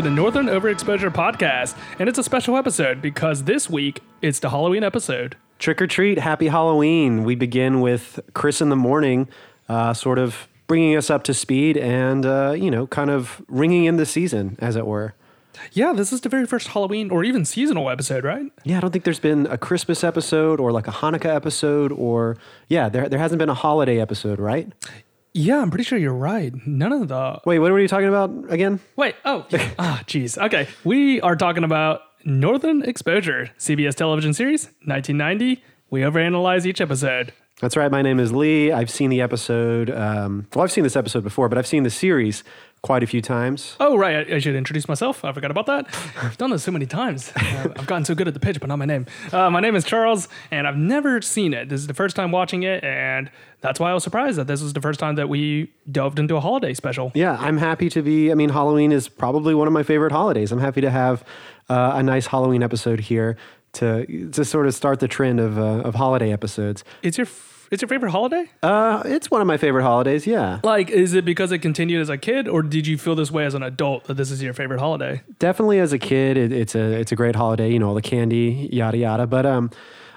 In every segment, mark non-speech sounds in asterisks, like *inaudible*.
Hello, and welcome to the Northern Overexposure Podcast. And it's a special episode because this week it's the Halloween episode. Trick or treat, happy Halloween. We begin with Chris in the morning, uh, sort of bringing us up to speed and, uh, you know, kind of ringing in the season, as it were. Yeah, this is the very first Halloween or even seasonal episode, right? Yeah, I don't think there's been a Christmas episode or like a Hanukkah episode or, yeah, there, there hasn't been a holiday episode, right? Yeah, I'm pretty sure you're right. None of the. Wait, what were you talking about again? Wait, oh, *laughs* ah, jeez. Okay, we are talking about Northern Exposure, CBS television series, 1990. We overanalyze each episode. That's right. My name is Lee. I've seen the episode. Um, well, I've seen this episode before, but I've seen the series quite a few times. Oh, right. I, I should introduce myself. I forgot about that. I've done this so many times. Uh, I've gotten so good at the pitch, but not my name. Uh, my name is Charles, and I've never seen it. This is the first time watching it, and that's why I was surprised that this was the first time that we delved into a holiday special. Yeah, I'm happy to be. I mean, Halloween is probably one of my favorite holidays. I'm happy to have uh, a nice Halloween episode here to to sort of start the trend of uh, of holiday episodes. It's your f- it's your favorite holiday? Uh, it's one of my favorite holidays. Yeah, Like, is it because it continued as a kid, or did you feel this way as an adult that this is your favorite holiday? definitely as a kid, it, it's a it's a great holiday. You know, all the candy, yada yada. But um,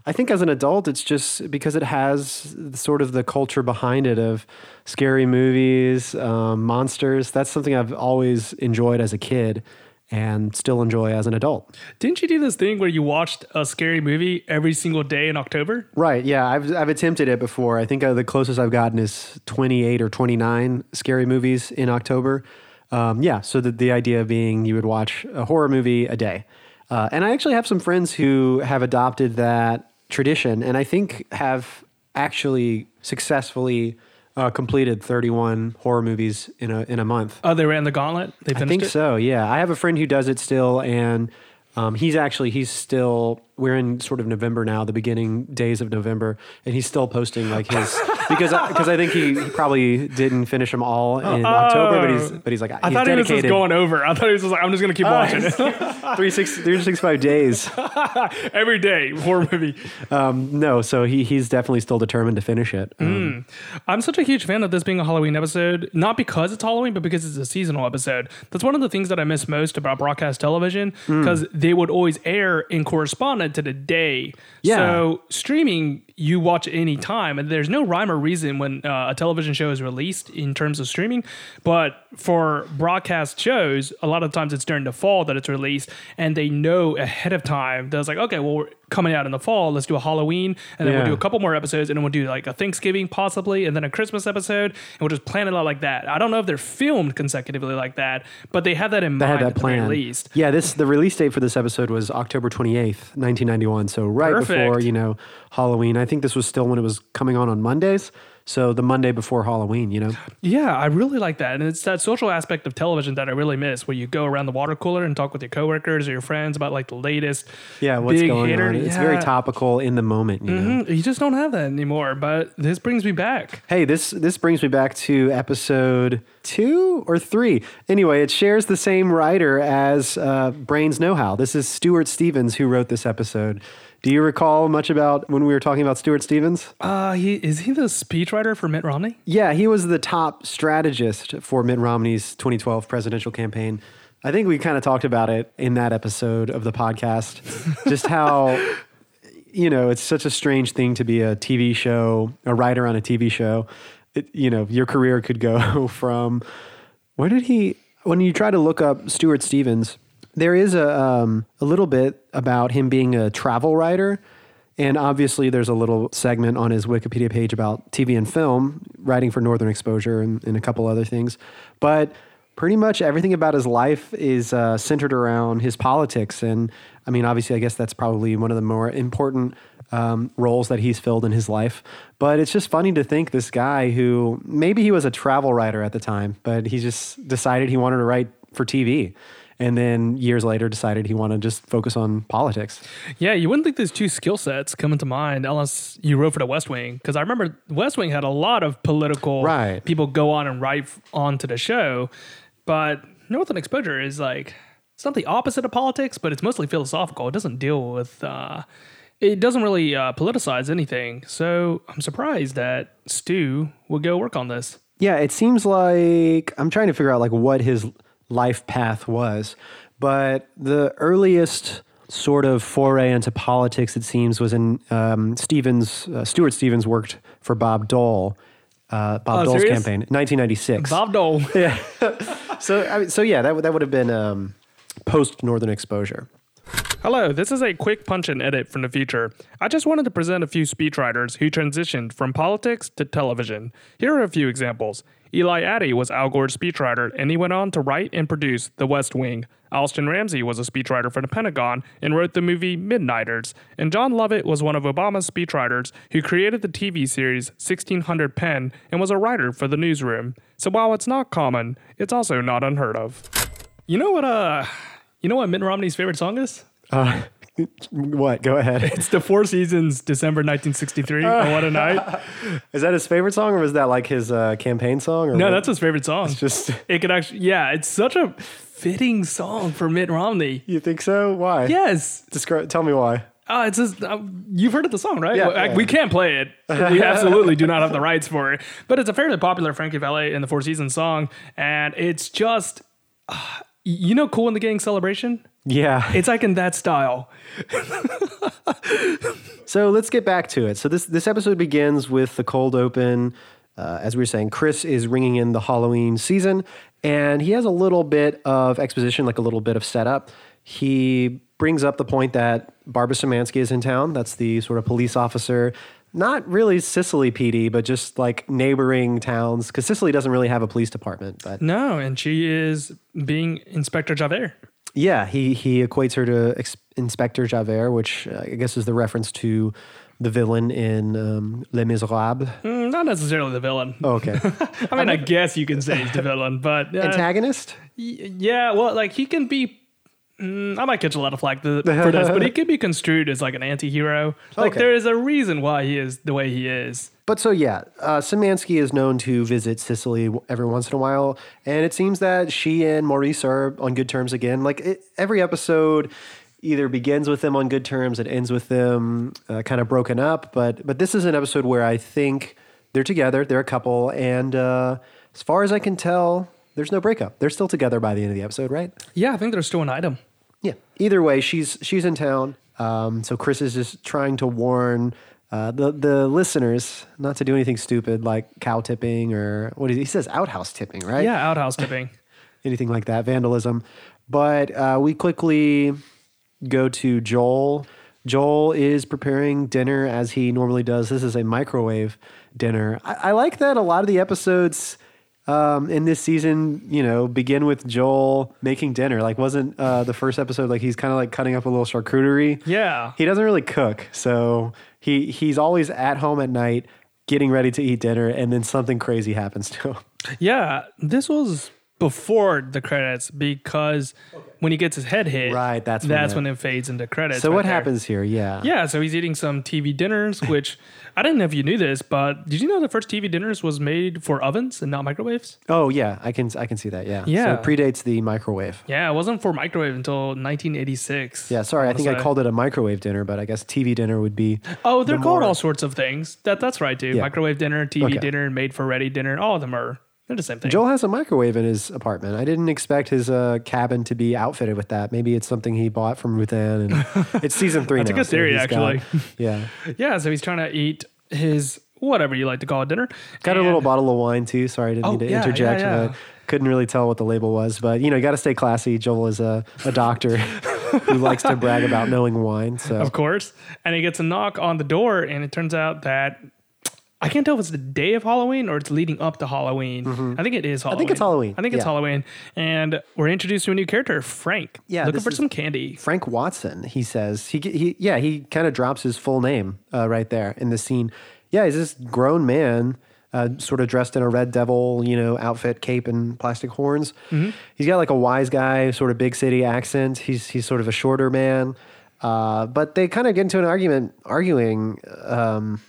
I think as an adult, it's just because it has sort of the culture behind it of scary movies, um, monsters. That's something I've always enjoyed as a kid and still enjoy as an adult. Didn't you do this thing where you watched a scary movie every single day in October? Right. Yeah. I've, I've attempted it before. I think uh, the closest I've gotten is 28 or 29 scary movies in October. Um, yeah. So the, the idea being you would watch a horror movie a day. Uh, and I actually have some friends who have adopted that tradition and I think have actually successfully uh, completed 31 horror movies in a, in a month. Oh, they ran the gauntlet. They I finished think it. so. Yeah, I have a friend who does it still, and um, he's actually he's still. We're in sort of November now, the beginning days of November, and he's still posting like his because because I think he, he probably didn't finish them all in October, but he's but he's like. I he's thought he was just going over. I thought he was just like, I'm just gonna keep watching it *laughs* 365 days. *laughs* every day. Horror movie. Um, no, so he he's definitely still determined to finish it. Um, I'm such a huge fan of this being a Halloween episode, not because it's Halloween, but because it's a seasonal episode. That's one of the things that I miss most about broadcast television because they would always air in correspondent to the day. Yeah. So streaming, you watch any time, and there's no rhyme or reason when uh, a television show is released in terms of streaming. But for broadcast shows, a lot of times it's during the fall that it's released, and they know ahead of time. That's like, okay, well, we're coming out in the fall. Let's do a Halloween, and then we'll do a couple more episodes, and then we'll do like a Thanksgiving possibly, and then a Christmas episode, and we'll just plan it out like that. I don't know if they're filmed consecutively like that, but they have that in I mind had at that plan. Yeah, this the release date for this episode was October 28th, 1991. So right Perfect. before, you know, Halloween. I think this was still when it was coming on on Mondays. So the Monday before Halloween, you know. Yeah, I really like that. And it's that social aspect of television that I really miss where you go around the water cooler and talk with your coworkers or your friends about like the latest. Yeah, what's going hitter. on? It's very topical in the moment, you know. Mhm. You just don't have that anymore. But this brings me back. Hey, this this brings me back to episode two or three. Anyway, it shares the same writer as uh, Brains Know How. This is Stuart Stevens who wrote this episode. Do you recall much about when we were talking about Stuart Stevens? Uh, he is he the speechwriter for Mitt Romney? Yeah, he was the top strategist for Mitt Romney's 2012 presidential campaign. I think we kind of talked about it in that episode of the podcast, *laughs* just how, you know, it's such a strange thing to be a TV show, a writer on a TV show. It, you know, your career could go *laughs* from where did he, when you try to look up Stuart Stevens, there is a, um, a little bit about him being a travel writer. And obviously, there's a little segment on his Wikipedia page about TV and film, writing for Northern Exposure and, and a couple other things. But pretty much everything about his life is uh, centered around his politics. And I mean, obviously, I guess that's probably one of the more important um, roles that he's filled in his life. But it's just funny to think this guy who maybe he was a travel writer at the time, but he just decided he wanted to write for TV. And then years later decided he wanted to just focus on politics. Yeah, you wouldn't think these two skill sets come into mind unless you wrote for the West Wing. Because I remember West Wing had a lot of political Right. people go on and write onto the show. But Northern Exposure is like, it's not the opposite of politics, but it's mostly philosophical. It doesn't deal with, uh, it doesn't really uh, politicize anything. So I'm surprised that Stu would go work on this. Yeah, it seems like I'm trying to figure out like what his life path was. But the earliest sort of foray into politics, it seems, was in um, Stevens. Uh, Stuart Stevens worked for Bob Dole. Uh, Bob Oh, Dole's serious? campaign, 1996. Bob Dole. *laughs* yeah. So, I mean, so yeah, that would- that would have been um, post Northern Exposure. Hello, this is a quick punch and edit from the future. I just wanted to present a few speechwriters who transitioned from politics to television. Here are a few examples. Eli Attie was Al Gore's speechwriter, and he went on to write and produce The West Wing. Alston Ramsay was a speechwriter for the Pentagon and wrote the movie Midnighters. And Jon Lovett was one of Obama's speechwriters who created the TV series 1600 Penn and was a writer for the newsroom. So while it's not common, it's also not unheard of. You know what? Uh, you know what Mitt Romney's favorite song is? Uh, what? Go ahead. *laughs* It's the Four Seasons, December 1963. *laughs* oh, what a night! Is that his favorite song, or was that like his uh, campaign song? Or No, what? that's his favorite song. It's just. *laughs* It could actually, yeah, it's such a fitting song for Mitt Romney. You think so? Why? Yes, Describe. Tell me why. uh, it's just uh, you've heard of the song, right? Yeah, Well, yeah. We can't play it. We absolutely do not have the rights for it. But it's a fairly popular Frankie Valli and the Four Seasons song, and it's just, uh, you know, Kool and the Gang celebration. Yeah. It's like in that style. *laughs* So let's get back to it. So this this episode begins with the cold open. Uh, as we were saying, Chris is ringing in the Halloween season, and he has a little bit of exposition, like a little bit of setup. He brings up the point that Barbara Semanski is in town. That's the sort of police officer, not really Cicely PD, but just like neighboring towns, because Cicely doesn't really have a police department. But No, and she is being Inspector Javert. Yeah, he he equates her to ex- Inspector Javert, which uh, I guess is the reference to the villain in um, Les Miserables. Mm, not necessarily the villain. Oh, okay. *laughs* I mean, I guess you can say he's the villain, but *laughs* uh, Antagonist? y- yeah, well, like he can be. Mm, I might catch a lot of flack th- for this, but he *laughs* could be construed as like an anti-hero. Like Okay. there is a reason why he is the way he is. But so yeah, uh, Semanski is known to visit Cicely every once in a while, and it seems that she and Maurice are on good terms again. Like it, every episode either begins with them on good terms and ends with them uh, kind of broken up. But but this is an episode where I think they're together, they're a couple, and uh, as far as I can tell, there's no breakup. They're still together by the end of the episode, right? Yeah, I think there's still an item. Yeah. Either way, she's she's in town. Um, so Chris is just trying to warn uh, the the listeners not to do anything stupid like cow tipping or what is he says outhouse tipping, right? Yeah, outhouse tipping. *laughs* Anything like that, vandalism. But uh, we quickly go to Joel. Joel is preparing dinner as he normally does. This is a microwave dinner. I, I like that a lot of the episodes um, in this season, you know, begin with Joel making dinner. Like, wasn't uh, the first episode like he's kind of like cutting up a little charcuterie? Yeah. He doesn't really cook, so he he's always at home at night getting ready to eat dinner, and then something crazy happens to him. Yeah, this was before the credits because when he gets his head hit, Right, that's when that's the- when it fades into credits. So right what there. happens here? Yeah. Yeah, so he's eating some TV dinners, *laughs* which I didn't know if you knew this, but did you know the first TV dinners was made for ovens and not microwaves? Oh yeah, I can I can see that. Yeah. Yeah. So it predates the microwave. Yeah, it wasn't for microwave until 1986. Yeah. Sorry, I think I called it a microwave dinner, but I guess TV dinner would be. *gasps* Oh, they're the called more- all sorts of things. That that's right too. Yeah. Microwave dinner, TV Okay. dinner, made for ready dinner. All of them are they're the same thing. Joel has a microwave in his apartment. I didn't expect his uh, cabin to be outfitted with that. Maybe it's something he bought from Ruth Ann, and *laughs* it's season three That's a now. good theory, he's got- actually. *laughs* yeah. yeah, so he's trying to eat his whatever you like to call it dinner. Got a little bottle of wine too. Sorry, I didn't Oh, mean to yeah, interject, yeah, yeah. but couldn't really tell what the label was. But you know, you got to stay classy. Joel is a, a doctor *laughs* who likes to brag about knowing wine. So Of course. And he gets a knock on the door, and it turns out that I can't tell if it's the day of Halloween or it's leading up to Halloween. I think it is Halloween. Mm-hmm. think it's Halloween, I think it's yeah. Halloween. And we're introduced to a new character, Frank. Yeah, Looking for some candy. Frank Watson, he says he he yeah he kind of drops his full name uh, right there in the scene. Yeah, he's this grown man, uh, sort of dressed in a red devil, you know, outfit, cape, and plastic horns. He's got like a wise guy, sort of big city accent. He's he's sort of a shorter man, uh, but they kind of get into an argument, arguing um,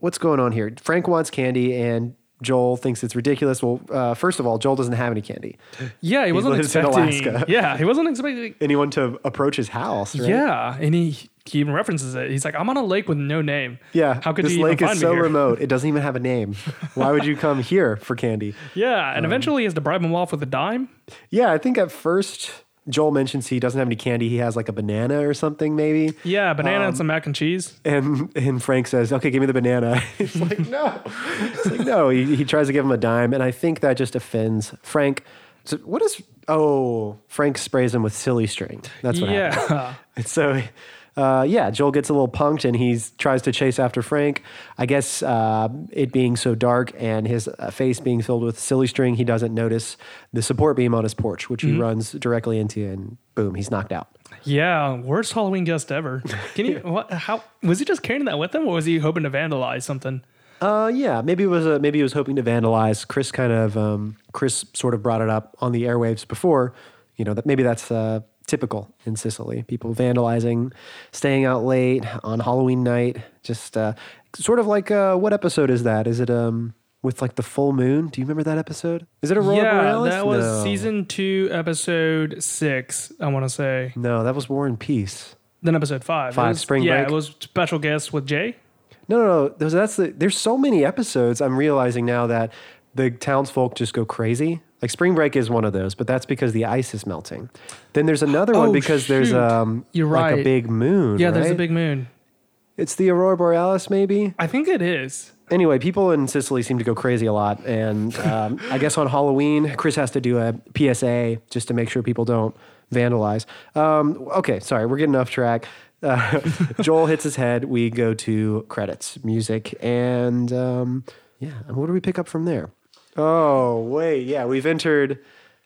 what's going on here. Frank wants candy, and Joel thinks it's ridiculous. Well, uh, first of all, Joel doesn't have any candy. *laughs* *laughs* Yeah, he wasn't expecting. Alaska. *laughs* Yeah, he wasn't expecting. Anyone to approach his house, right? Yeah, and he he even references it. He's like, I'm on a lake with no name. Yeah. How could this you lake is so remote. It doesn't even have a name. Why would you come here for candy? Yeah, Um, and eventually he has to bribe him off with a dime. Yeah, I think at first Joel mentions he doesn't have any candy. He has like a banana or something, maybe. Yeah, banana Um, and some mac and cheese. And and Frank says, "Okay, give me the banana." *laughs* He's like, "No." It's like, "No." He, he tries to give him a dime, and I think that just offends Frank. So what is? Oh, Frank sprays him with silly string. That's what happened. Yeah. *laughs* And so, uh, yeah, Joel gets a little punked and he tries to chase after Frank. I guess uh, it being so dark and his uh, face being filled with silly string, he doesn't notice the support beam on his porch, which he runs directly into, and boom, he's knocked out. Yeah, worst Halloween guest ever. Can you? *laughs* What? How was he just carrying that with him, or was he hoping to vandalize something? Uh, yeah, maybe it was a, maybe he was hoping to vandalize. Chris kind of um, Chris sort of brought it up on the airwaves before. You know that maybe that's uh, typical in Cicely. People vandalizing, staying out late on Halloween night. Just uh, sort of like uh, what episode is that? Is it um with like the full moon? Do you remember that episode? Is it Aurora yeah, Borealis? that was No. season two, episode six. I want to say. No, that was War and Peace. Then episode five. Five, was- Spring Yeah, Break. it was special guest with Jay. No, no, no. That's the, there's so many episodes. I'm realizing now that the townsfolk just go crazy. Like Spring Break is one of those, but that's because the ice is melting. Then there's another one Oh, because there's um You're like a big moon. Yeah, there's a big moon. It's the Aurora Borealis, maybe. I think it is. Anyway, people in Cicely seem to go crazy a lot, and um, I guess on Halloween, Chris has to do a PSA just to make sure people don't vandalize. Um, okay, sorry, we're getting off track. Uh, *laughs* Joel hits his head. We go to credits, music, and um, yeah, and what do we pick up from there? Oh, wait, yeah, we've entered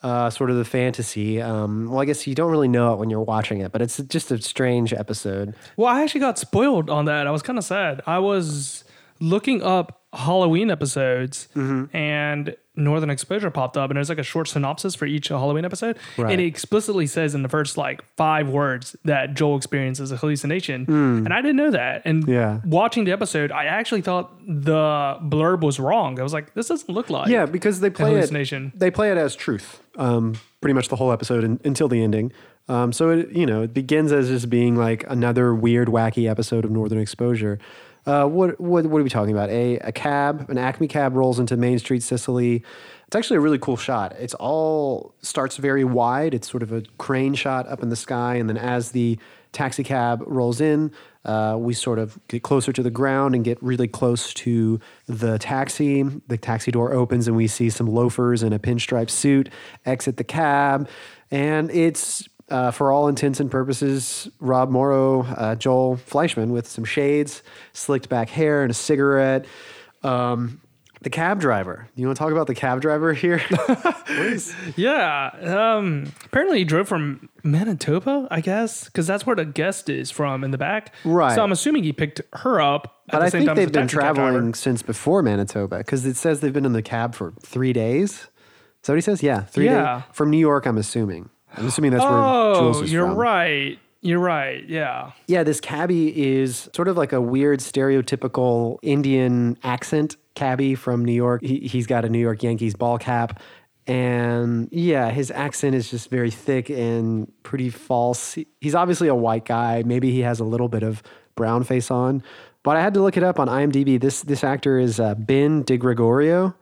uh, sort of the fantasy. Um, well, I guess you don't really know it when you're watching it, but it's just a strange episode. Well, I actually got spoiled on that. I was kind of sad. I was looking up Halloween episodes Mm-hmm. and Northern Exposure popped up and there's like a short synopsis for each Halloween episode. Right. And it explicitly says in the first like five words that Joel experiences a hallucination. And I didn't know that. And. Yeah. watching the episode, I actually thought the blurb was wrong. I was like, this doesn't look like Yeah, because they play it. They play it as truth, um, pretty much the whole episode in, until the ending. Um, so it, you know, it begins as just being like another weird, wacky episode of Northern Exposure. Uh, what, what what are we talking about? A a cab, an Acme cab rolls into Main Street, Cicely. It's actually a really cool shot. It's all starts very wide. It's sort of a crane shot up in the sky, and then as the taxi cab rolls in, uh, we sort of get closer to the ground and get really close to the taxi. The taxi door opens, and we see some loafers in a pinstripe suit exit the cab, and it's uh, for all intents and purposes, Rob Morrow, uh, Joel Fleischman with some shades, slicked back hair, and a cigarette. Um, the cab driver. You want to talk about the cab driver here? *laughs* Please. Yeah. Um, apparently he drove from Manitoba, I guess, because that's where the guest is from in the back. Right. So I'm assuming he picked her up. At but the I same think time they've the been taxi cab driver. traveling since before Manitoba because it says they've been in the cab for three days. Is that what he says? Yeah, three Yeah. days. From New York, I'm assuming. I'm assuming that's where Jules Oh, is you're from. right. You're right. Yeah. Yeah, this cabbie is sort of like a weird stereotypical Indian accent cabbie from New York. He, he's got a New York Yankees ball cap. And yeah, his accent is just very thick and pretty false. He- He's obviously a white guy. Maybe he has a little bit of brown face on. But I had to look it up on IMDb. This this actor is uh, Ben DiGregorio.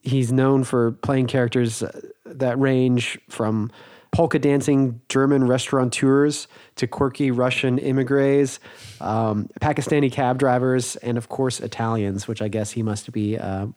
He's known for playing characters uh, that range from polka dancing German restaurateurs to quirky Russian immigrants, um, Pakistani cab drivers, and of course Italians, which I guess he must be uh,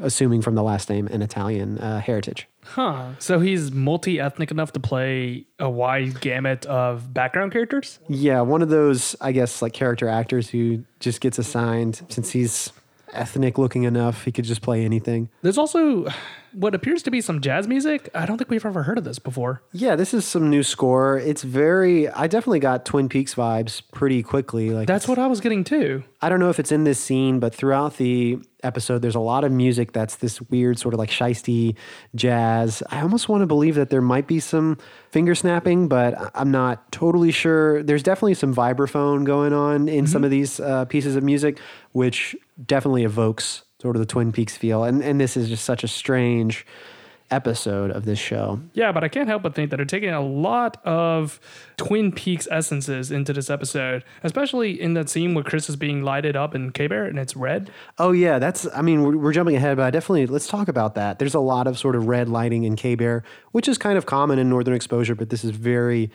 assuming from the last name an Italian uh, heritage. Huh. So he's multi ethnic enough to play a wide gamut of background characters? Yeah, one of those, I guess, like character actors who just gets assigned since he's ethnic looking enough, he could just play anything. There's also what appears to be some jazz music. I don't think we've ever heard of this before. Yeah, this is some new score. It's very. I definitely got Twin Peaks vibes pretty quickly. Like That's what I was getting too. I don't know if it's in this scene, but throughout the episode, there's a lot of music that's this weird sort of like shisty jazz. I almost want to believe that there might be some finger snapping, but I'm not totally sure. There's definitely some vibraphone going on in some of these uh, pieces of music, which definitely evokes sort of the Twin Peaks feel. And and this is just such a strange episode of this show. Yeah, but I can't help but think that they're taking a lot of Twin Peaks essences into this episode, especially in that scene where Chris is being lighted up in K Bear and it's red. Oh yeah, that's. I mean, we're, we're jumping ahead, but I definitely let's talk about that. There's a lot of sort of red lighting in K Bear, which is kind of common in Northern Exposure, but this is very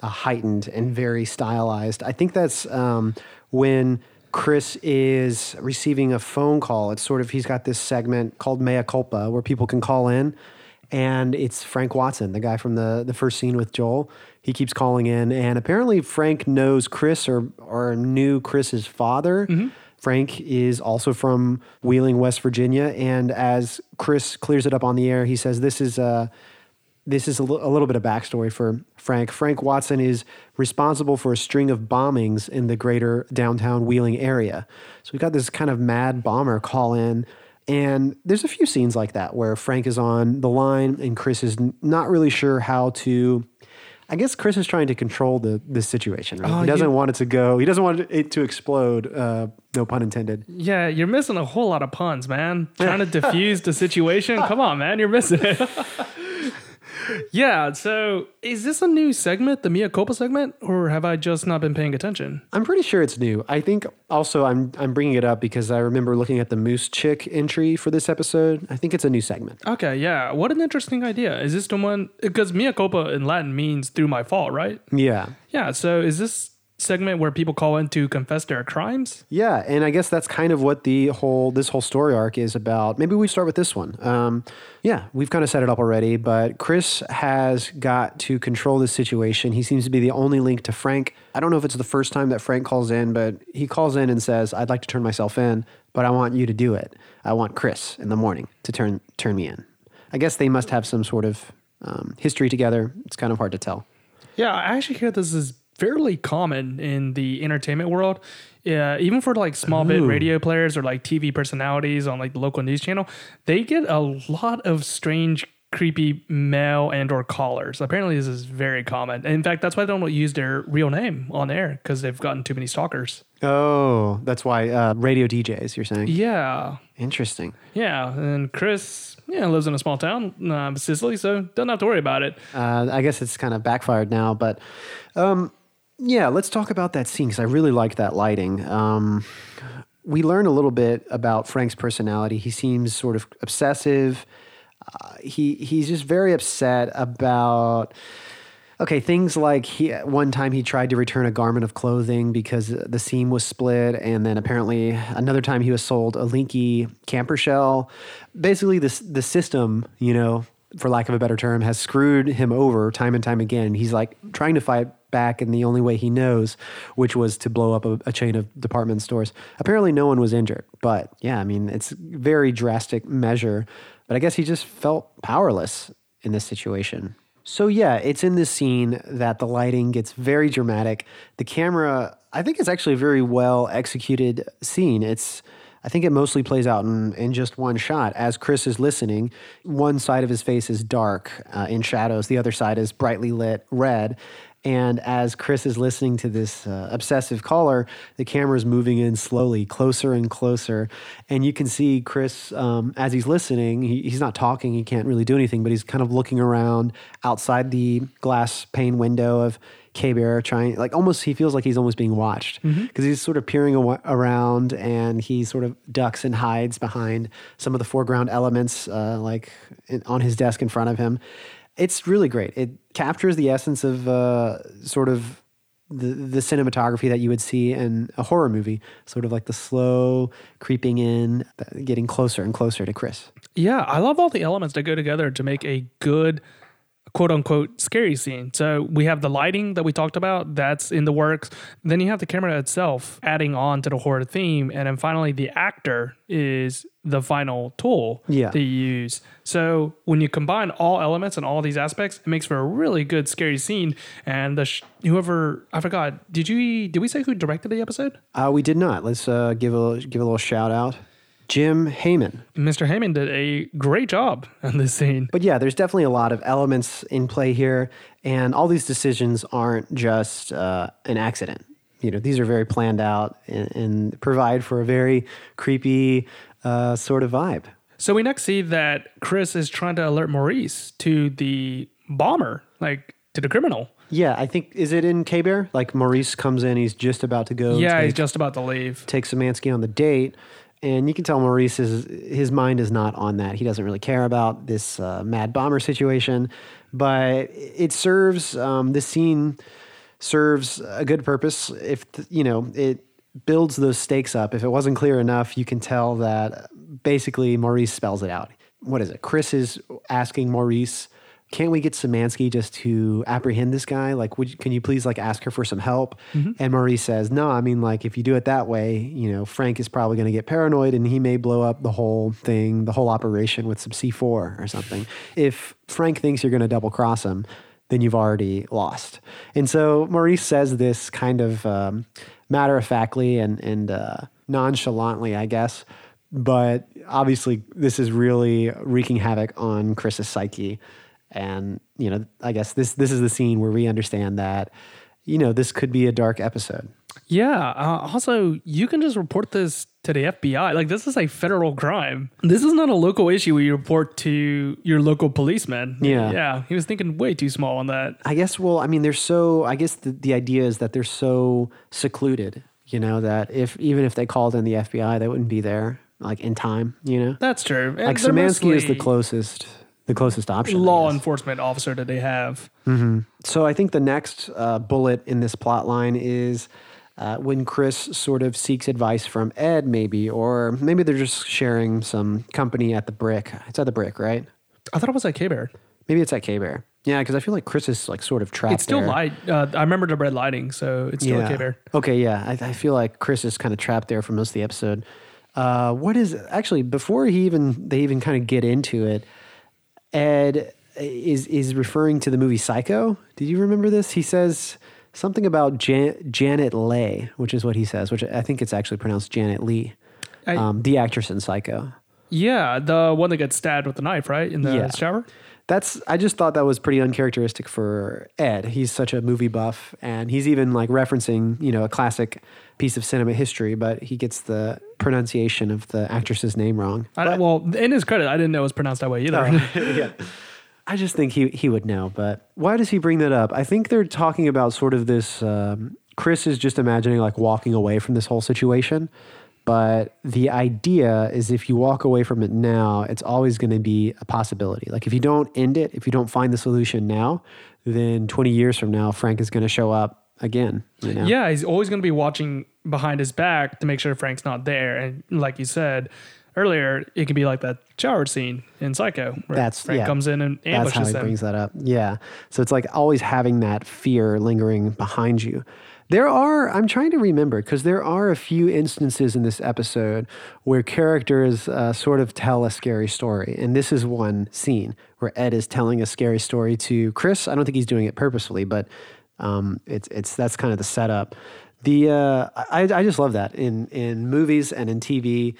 uh, heightened and very stylized. I think that's um, when Chris is receiving a phone call. It's sort of he's got this segment called Mea Culpa where people can call in, and it's Frank Watson, the guy from the the first scene with Joel. He keeps calling in, and apparently Frank knows Chris or or knew Chris's father. Frank is also from Wheeling, West Virginia, and as Chris clears it up on the air, he says, "This is uh, this is a little bit of backstory for Frank. Frank Watson is responsible for a string of bombings in the greater downtown Wheeling area. So we've got this kind of mad bomber call in. And there's a few scenes like that where Frank is on the line and Chris is n- not really sure how to. I guess Chris is trying to control the this situation. Right? Oh, he doesn't you- want it to go. He doesn't want it to explode. Uh, no pun intended. Yeah, you're missing a whole lot of puns, man. Trying to *laughs* diffuse the situation. Come on, man, you're missing it. *laughs* yeah, so is this a new segment, the Mea Culpa segment, or have I just not been paying attention? I'm pretty sure it's new. I think also I'm I'm bringing it up because I remember looking at the Moosechick entry for this episode. I think it's a new segment. Okay, yeah. What an interesting idea. Is this the one? Because Mea Culpa in Latin means through my fault, right? Yeah. Yeah, so is this segment where people call in to confess their crimes? Yeah, and I guess that's kind of what the whole this whole story arc is about. Maybe we start with this one. Um, yeah, we've kind of set it up already, but Chris has got to control this situation. He seems to be the only link to Frank. I don't know if it's the first time that Frank calls in, but he calls in and says, "I'd like to turn myself in, but I want you to do it. I want Chris in the morning to turn turn me in." I guess they must have some sort of um, history together. It's kind of hard to tell. Yeah, I actually hear this is fairly common in the entertainment world. Yeah, even for like small bit radio players or like TV personalities on like the local news channel, they get a lot of strange, creepy mail and or callers. Apparently, this is very common. In fact, that's why they don't use their real name on air because they've gotten too many stalkers. Oh, that's why uh, radio DJs. You're saying Yeah, interesting. yeah. And Chris, yeah, lives in a small town, uh, Cicely, so doesn't have to worry about it. Uh, I guess it's kind of backfired now, but um, yeah, let's talk about that scene because I really like that lighting. Um, we learn a little bit about Frank's personality. He seems sort of obsessive. Uh, he he's just very upset about. Okay, things like he one time he tried to return a garment of clothing because the seam was split, and then apparently another time he was sold a Linky camper shell. Basically, this the system, you know, for lack of a better term, has screwed him over time and time again. He's like trying to fight back in the only way he knows, which was to blow up a, a chain of department stores. Apparently, no one was injured, but yeah, I mean, it's very drastic measure. But I guess he just felt powerless in this situation. So yeah, it's in this scene that the lighting gets very dramatic. The camera, I think it's actually a very well executed scene. It's I think it mostly plays out in, in just one shot. As Chris is listening, one side of his face is dark uh, in shadows, the other side is brightly lit red. And as Chris is listening to this uh, obsessive caller, the camera is moving in slowly, closer and closer. And you can see Chris, um, as he's listening, he, he's not talking, he can't really do anything, but he's kind of looking around outside the glass pane window of K Bear, trying, like almost, he feels like he's almost being watched. Because he's sort of peering awa- around and he sort of ducks and hides behind some of the foreground elements, uh, like in, on his desk in front of him it's really great. It captures the essence of uh, sort of the the cinematography that you would see in a horror movie, sort of like the slow creeping in, getting closer and closer to Chris. Yeah, I love all the elements that go together to make a good quote unquote scary scene. So we have the lighting that we talked about, that's in the works. Then you have the camera itself adding on to the horror theme. And then finally, the actor is the final tool Yeah. that you use. So when you combine all elements and all these aspects, it makes for a really good scary scene. And the sh- whoever I forgot, did you did we say who directed the episode? Uh, we did not. Let's uh, give a give a little shout out, Jim Hayman. Mr. Hayman did a great job on this scene. But yeah, there's definitely a lot of elements in play here, and all these decisions aren't just uh, an accident. You know, these are very planned out and, and provide for a very creepy uh, sort of vibe. So we next see that Chris is trying to alert Maurice to the bomber, like to the criminal. Yeah, I think is it in K Bear? Like Maurice comes in, he's just about to go. Yeah, take, he's just about to leave. take Semanski on the date, and you can tell Maurice is his mind is not on that. He doesn't really care about this uh, mad bomber situation, but it serves um, this scene serves a good purpose. If you know it builds those stakes up. If it wasn't clear enough, you can tell that basically Maurice spells it out. What is it? Chris is asking Maurice can't we get Semanski just to apprehend this guy? Like, would you, can you please like ask her for some help? And Maurice says, no, I mean, like, if you do it that way, you know, Frank is probably going to get paranoid and he may blow up the whole thing, the whole operation with some C4 or something. If Frank thinks you're going to double cross him, then you've already lost. And so Maurice says this kind of um, matter of factly and, and uh, nonchalantly, I guess. But obviously, this is really wreaking havoc on Chris's psyche. And, you know, I guess this, this is the scene where we understand that, you know, this could be a dark episode. Yeah. Uh, also, you can just report this to the FBI. Like, this is a federal crime. This is not a local issue where you report to your local policeman. Yeah. Yeah. He was thinking way too small on that. I guess, well, I mean, they're so, I guess the, the idea is that they're so secluded, you know, that if, even if they called in the FBI, they wouldn't be there like in time, you know? That's true. And Like they're Semanski is the closest, the closest option. Law enforcement officer that they have. So I think the next uh, bullet in this plot line is uh, when Chris sort of seeks advice from Ed, maybe, or maybe they're just sharing some company at the Brick. It's at the Brick, right? I thought it was at K Bear. Maybe it's at K Bear. Yeah, because I feel like Chris is like sort of trapped. It's still there. light. Uh, I remember the red lighting, so it's still a K Bear. Okay, yeah. I, I feel like Chris is kind of trapped there for most of the episode. Uh, what is actually before he even they even kind of get into it? Ed is is referring to the movie Psycho. Did you remember this? He says something about Jan- Janet Leigh, which is what he says, which I think it's actually pronounced Janet Lee, I- um, the actress in Psycho. Yeah, the one that gets stabbed with the knife, right? In the Yeah. shower? That's I just thought that was pretty uncharacteristic for Ed. He's such a movie buff and he's even like referencing, you know, a classic piece of cinema history, but he gets the pronunciation of the actress's name wrong. I, well, in his credit, I didn't know it was pronounced that way either. *laughs* yeah. I just think he he would know, but why does he bring that up? I think they're talking about sort of this um, Chris is just imagining like walking away from this whole situation. But the idea is if you walk away from it now, it's always going to be a possibility. Like if you don't end it, if you don't find the solution now, then 20 years from now, Frank is going to show up again. You know? Yeah, he's always going to be watching behind his back to make sure Frank's not there. And like you said earlier, it can be like that shower scene in Psycho. Where That's- Frank yeah. comes in and ambushes That's how he them. brings that up. Yeah. So it's like always having that fear lingering behind you. There are, I'm trying to remember, because there are a few instances in this episode where characters uh, sort of tell a scary story. And this is one scene where Ed is telling a scary story to Chris. I don't think he's doing it purposefully, but um, it's, it's, that's kind of the setup. The, uh, I, I just love that in, in movies and in TV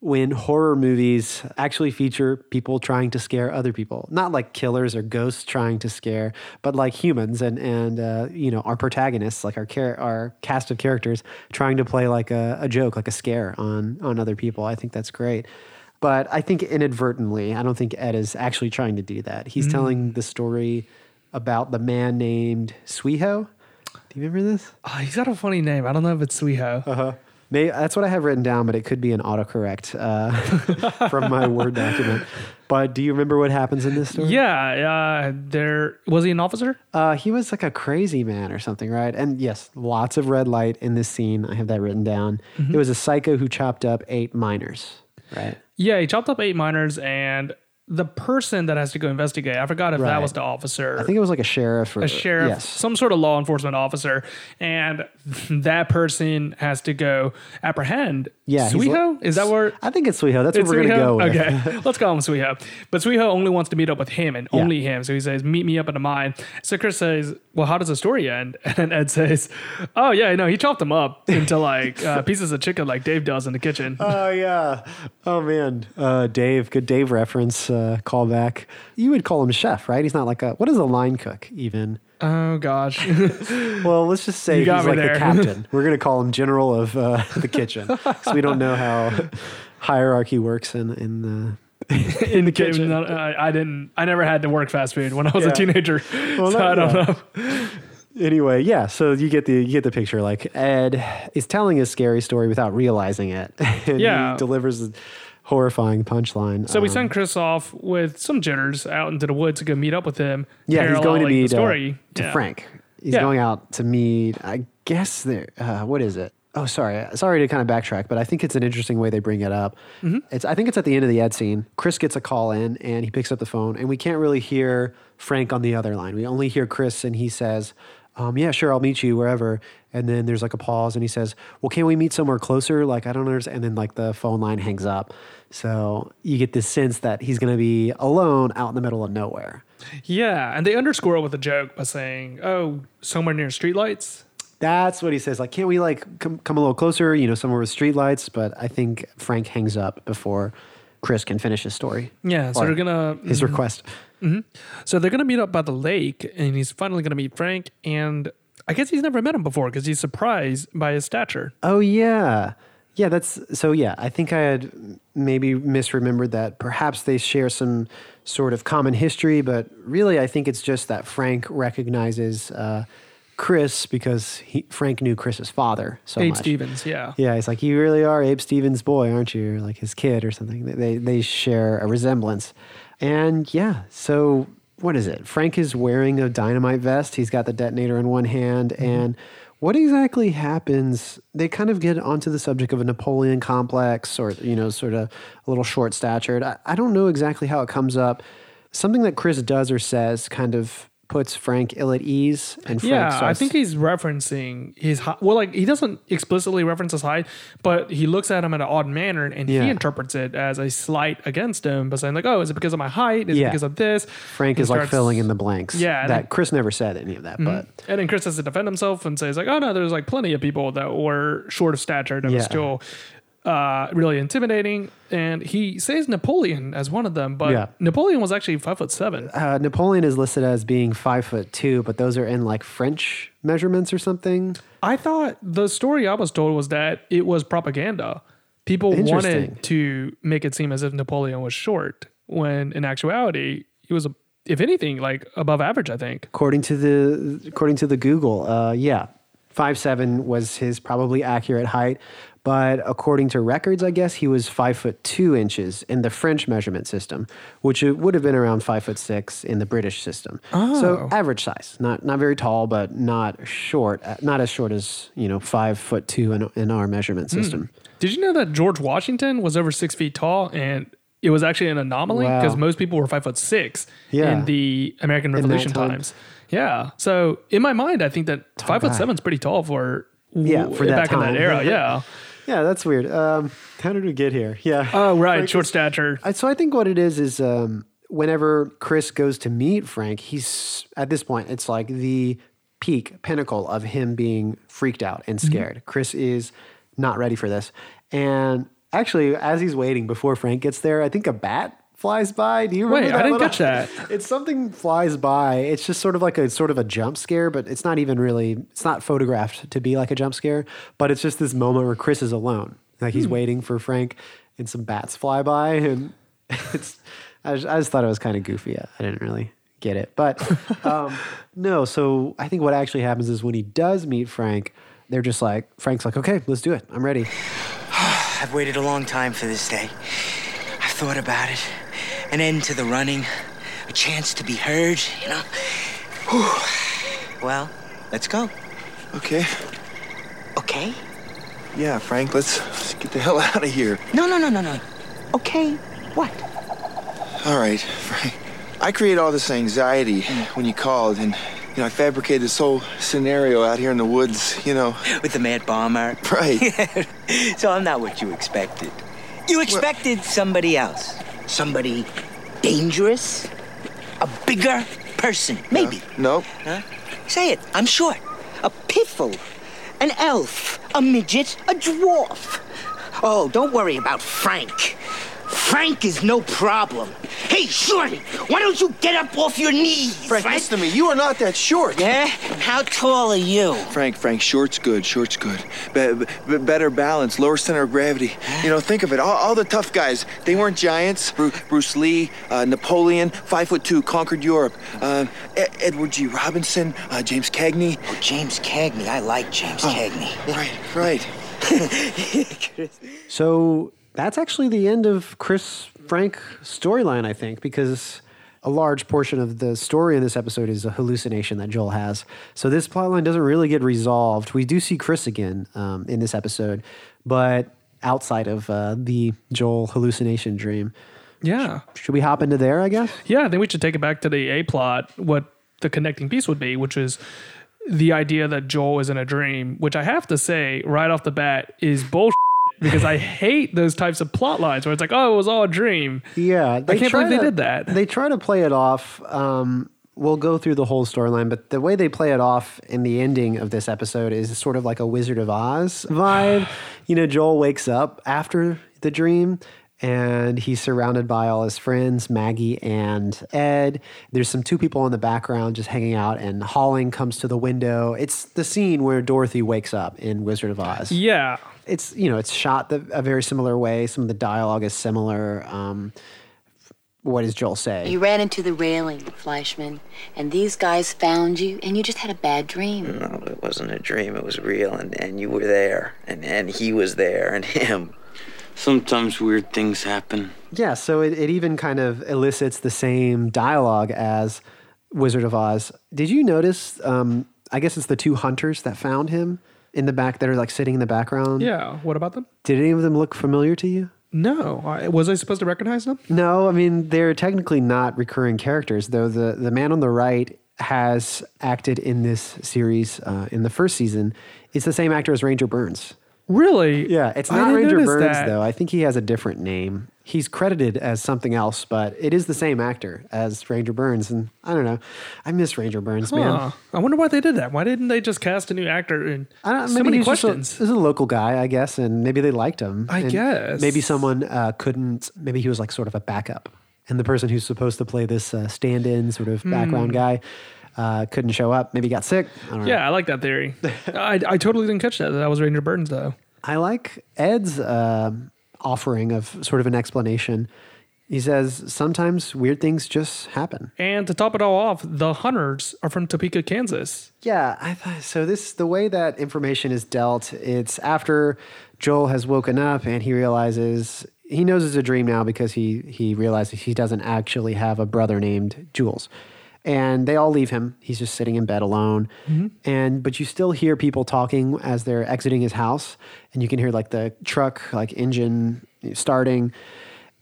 when horror movies actually feature people trying to scare other people. Not like killers or ghosts trying to scare but like humans and and uh, you know our protagonists like our char- our cast of characters trying to play like a, a joke like a scare on on other people. I think that's great. But i think inadvertently i don't think ed is actually trying to do that. He's telling the story about the man named suiho do you remember this Oh, he's got a funny name. I don't know if it's Suiho. uh-huh. May, that's what I have written down, but it could be an autocorrect uh, *laughs* from my Word document. But do you remember what happens in this story? Yeah, uh, there was he an officer? Uh, he was like a crazy man or something, right? And yes, lots of red light in this scene. I have that written down. It was a psycho who chopped up eight miners, right? Yeah, he chopped up eight miners, and the person that has to go investigate. I forgot if that was the officer. I think it was like a sheriff or a sheriff, Yes. some sort of law enforcement officer, and *laughs* that person has to go apprehend. Yeah, Suiho is that where I think it's Suiho. That's what it's we're going to go with. Okay, *laughs* let's call him Suiho. But Suiho only wants to meet up with him and only him. So he says, "Meet me up at the mine." So Chris says, "Well, how does the story end?" *laughs* And Ed says, "Oh yeah, no, he chopped them up into like uh, pieces of chicken, like Dave does in the kitchen." Oh yeah. Oh man. Uh, Dave, good Dave reference uh, callback. You would call him chef, right? He's not like a what is a line cook even? oh gosh, *laughs* Well, let's just say he's like there. the captain. *laughs* We're gonna call him general of uh, the kitchen because we don't know how hierarchy works in in the *laughs* Indicate kitchen. not- I, I didn't. I never had to work fast food when I was Yeah. a teenager, Well, so that- I don't yeah. know. Anyway, yeah. So you get the you get the picture. Like Ed is telling a scary story without realizing it. and Yeah. he delivers a horrifying punchline. So we Um, send Chris off with some jitters out into the woods to go meet up with him. Yeah, he's going to meet the uh, story to Yeah. Frank. He's Yeah. going out to meet. I guess there. Uh, what is it? Oh, sorry. Sorry to kind of backtrack, but I think it's an interesting way they bring it up. Mm-hmm. It's. I think it's at the end of the Ed scene. Chris gets a call in, and he picks up the phone, and we can't really hear Frank on the other line. We only hear Chris, and he says, um, "Yeah, sure, I'll meet you wherever." And then there's like a pause, and he says, "Well, can we meet somewhere closer?" Like I don't understand. And then like the phone line hangs up. So you get this sense that he's going to be alone out in the middle of nowhere. Yeah, and they underscore it with a joke by saying, "Oh, somewhere near streetlights." That's what he says. Like, can't we like come, come a little closer? You know, somewhere with streetlights. But I think Frank hangs up before Chris can finish his story. Yeah, so they're gonna his mm-hmm. request. Mm-hmm. So they're gonna meet up by the lake, and he's finally gonna meet Frank. And I guess he's never met him before because he's surprised by his stature. Oh yeah, yeah. That's so. Yeah, I think I had maybe misremembered that. Perhaps they share some sort of common history, but really, I think it's just that Frank recognizes uh, Chris because he, Frank knew Chris's father so Abe much. Stevens, yeah. Yeah, he's like, you really are Abe Stevens' boy, aren't you? Or like his kid or something. They- They they share a resemblance, and yeah. So what is it? Frank is wearing a dynamite vest. He's got the detonator in one hand, mm-hmm. and what exactly happens? They kind of get onto the subject of a Napoleon complex, or you know, sort of a little short statured. I, I don't know exactly how it comes up. Something that Chris does or says kind of puts Frank ill at ease, and Frank Yeah, I think he's referencing his height. Well, like he doesn't explicitly reference his height, but he looks at him in an odd manner, and Yeah. he interprets it as a slight against him, by saying like, "Oh, is it because of my height? Is Yeah. it because of this?" Frank He is like starts- filling in the blanks. Yeah, and that Mm-hmm. Chris never said any of that, but. And then Chris has to defend himself and says like, "Oh no, there's like plenty of people that were short of stature that Yeah. was still uh, really intimidating." And he says Napoleon as one of them, but Yeah. Napoleon was actually five foot seven. Uh, Napoleon is listed as being five foot two, but those are in like French measurements or something. I thought the story I was told was that it was propaganda. People Interesting. wanted to make it seem as if Napoleon was short, when in actuality he was, if anything, like above average. I think. According to the according to the Google, uh, yeah, five seven was his probably accurate height. But according to records, I guess he was five foot two inches in the French measurement system, which would have been around five foot six in the British system. Oh. So average size, not not very tall, but not short, uh, not as short as you know five foot two in, in our measurement Hmm. system. Did you know that George Washington was over six feet tall and it was actually an anomaly Wow. because most people were five foot six Yeah. in the American Revolution time. times. Yeah. So in my mind, I think that five foot seven is pretty tall for Yeah, for that back in that era. *laughs* Yeah. Yeah, that's weird. Um, how did we get here? Yeah. Oh right, Frank short is- stature. I- So I think what it is is um, whenever Chris goes to meet Frank, he's at this point it's like the peak pinnacle of him being freaked out and Mm-hmm. scared. Chris is not ready for this, and actually, as he's waiting before Frank gets there, I think a bat flies by. Do you remember Wait, that I didn't little- catch that. *laughs* It's something flies by. It's just sort of like a sort of a jump scare, but it's not even really. It's not photographed to be like a jump scare, but it's just this moment where Chris is alone, like Hmm. he's waiting for Frank, and some bats fly by, and *laughs* it's. I just, I just thought it was kind of goofy. I didn't really get it, but *laughs* um, no. So I think what actually happens is when he does meet Frank, they're just like Frank's like, okay, let's do it. I'm ready. *sighs* I've waited a long time for this day. I've thought about it. An end to the running, a chance to be heard, you know. Whew. Well, let's go. Okay. Okay? Yeah, Frank, let's, let's get the hell out of here. No, no, no, no, no. Okay, what? All right, Frank. I created all this anxiety when you called, and, you know, I fabricated this whole scenario out here in the woods, you know. With the mad bomber. Right. *laughs* so I'm not what you expected. You expected somebody else. Somebody dangerous? A bigger person, maybe. No. Huh? Say it. I'm short. A piffle. An elf. A midget. A dwarf. Oh, don't worry about Frank. Frank is no problem. Hey, Shorty, why don't you get up off your knees? Frank, listen to me. You are not that short. Yeah? How tall are you? Frank, Frank, short's good. Short's good. Be- be- better balance, lower center of gravity. You know, think of it. All, all the tough guys, they weren't giants. Bru- Bruce Lee, uh, Napoleon, five foot two, conquered Europe. Uh, E- Edward G. Robinson, uh, James Cagney. Oh, James Cagney. I like James Cagney. Right, right. *laughs* *laughs* So that's actually the end of Chris Frank storyline, I think, because a large portion of the story in this episode is a hallucination that Joel has. So this plotline doesn't really get resolved. We do see Chris again um, in this episode, but outside of uh, the Joel hallucination dream. Yeah. Should we hop into there? I guess. Yeah, I think we should take it back to the A plot, what the connecting piece would be, which is the idea that Joel is in a dream, which I have to say right off the bat is bullshit because I hate those types of plot lines where it's like, oh, it was all a dream. Yeah, they can't believe they did that. They try to play it off. Um, we'll go through the whole storyline, but the way they play it off in the ending of this episode is sort of like a Wizard of Oz vibe. *sighs* you know, Joel wakes up after the dream. And he's surrounded by all his friends, Maggie and Ed. There's some two people in the background just hanging out, and Holling comes to the window. It's the scene where Dorothy wakes up in Wizard of Oz Yeah. it's you know it's shot the, a very similar way. Some of the dialogue is similar. Um, what does Joel say? You ran into the railing, Fleischman, and these guys found you, and you just had a bad dream. No, it wasn't a dream. It was real, and, and you were there, and, and he was there, and him. Sometimes weird things happen. yeah, so it, it even kind of elicits the same dialogue as Wizard of Oz. Did you notice? Um, I guess it's the two hunters that found him in the back that are like sitting in the background. Yeah. What about them? Did any of them look familiar to you? No. I, was I supposed to recognize them? No, I mean they're technically not recurring characters, though. The the man on the right has acted in this series uh, in the first season. It's the same actor as Ranger Burns. Really? Yeah, it's not Ranger Burns that. though. I think he has a different name. He's credited as something else, but it is the same actor as Ranger Burns. And I don't know. I miss Ranger Burns, man. I wonder why they did that. Why didn't they just cast a new actor? And I don't, so maybe many he's just a- questions. This is a local guy, I guess, and maybe they liked him. I guess. maybe someone uh, couldn't. Maybe he was like sort of a backup, and the person who's supposed to play this uh, stand-in sort of background guy uh, couldn't show up. Maybe got sick. I don't know. yeah, I like that theory. *laughs* I, I totally didn't catch that. That was Ranger Burns, though. I like Ed's um offering of sort of an explanation. He says sometimes weird things just happen. And to top it all off, the hunters are from Topeka, Kansas. Yeah, I thought so. This the way that information is dealt. It's after Joel has woken up and he realizes he knows it's a dream now because he he realizes he doesn't actually have a brother named Jules. And they all leave him. He's just sitting in bed alone. And but you still hear people talking as they're exiting his house, and you can hear like the truck like engine starting.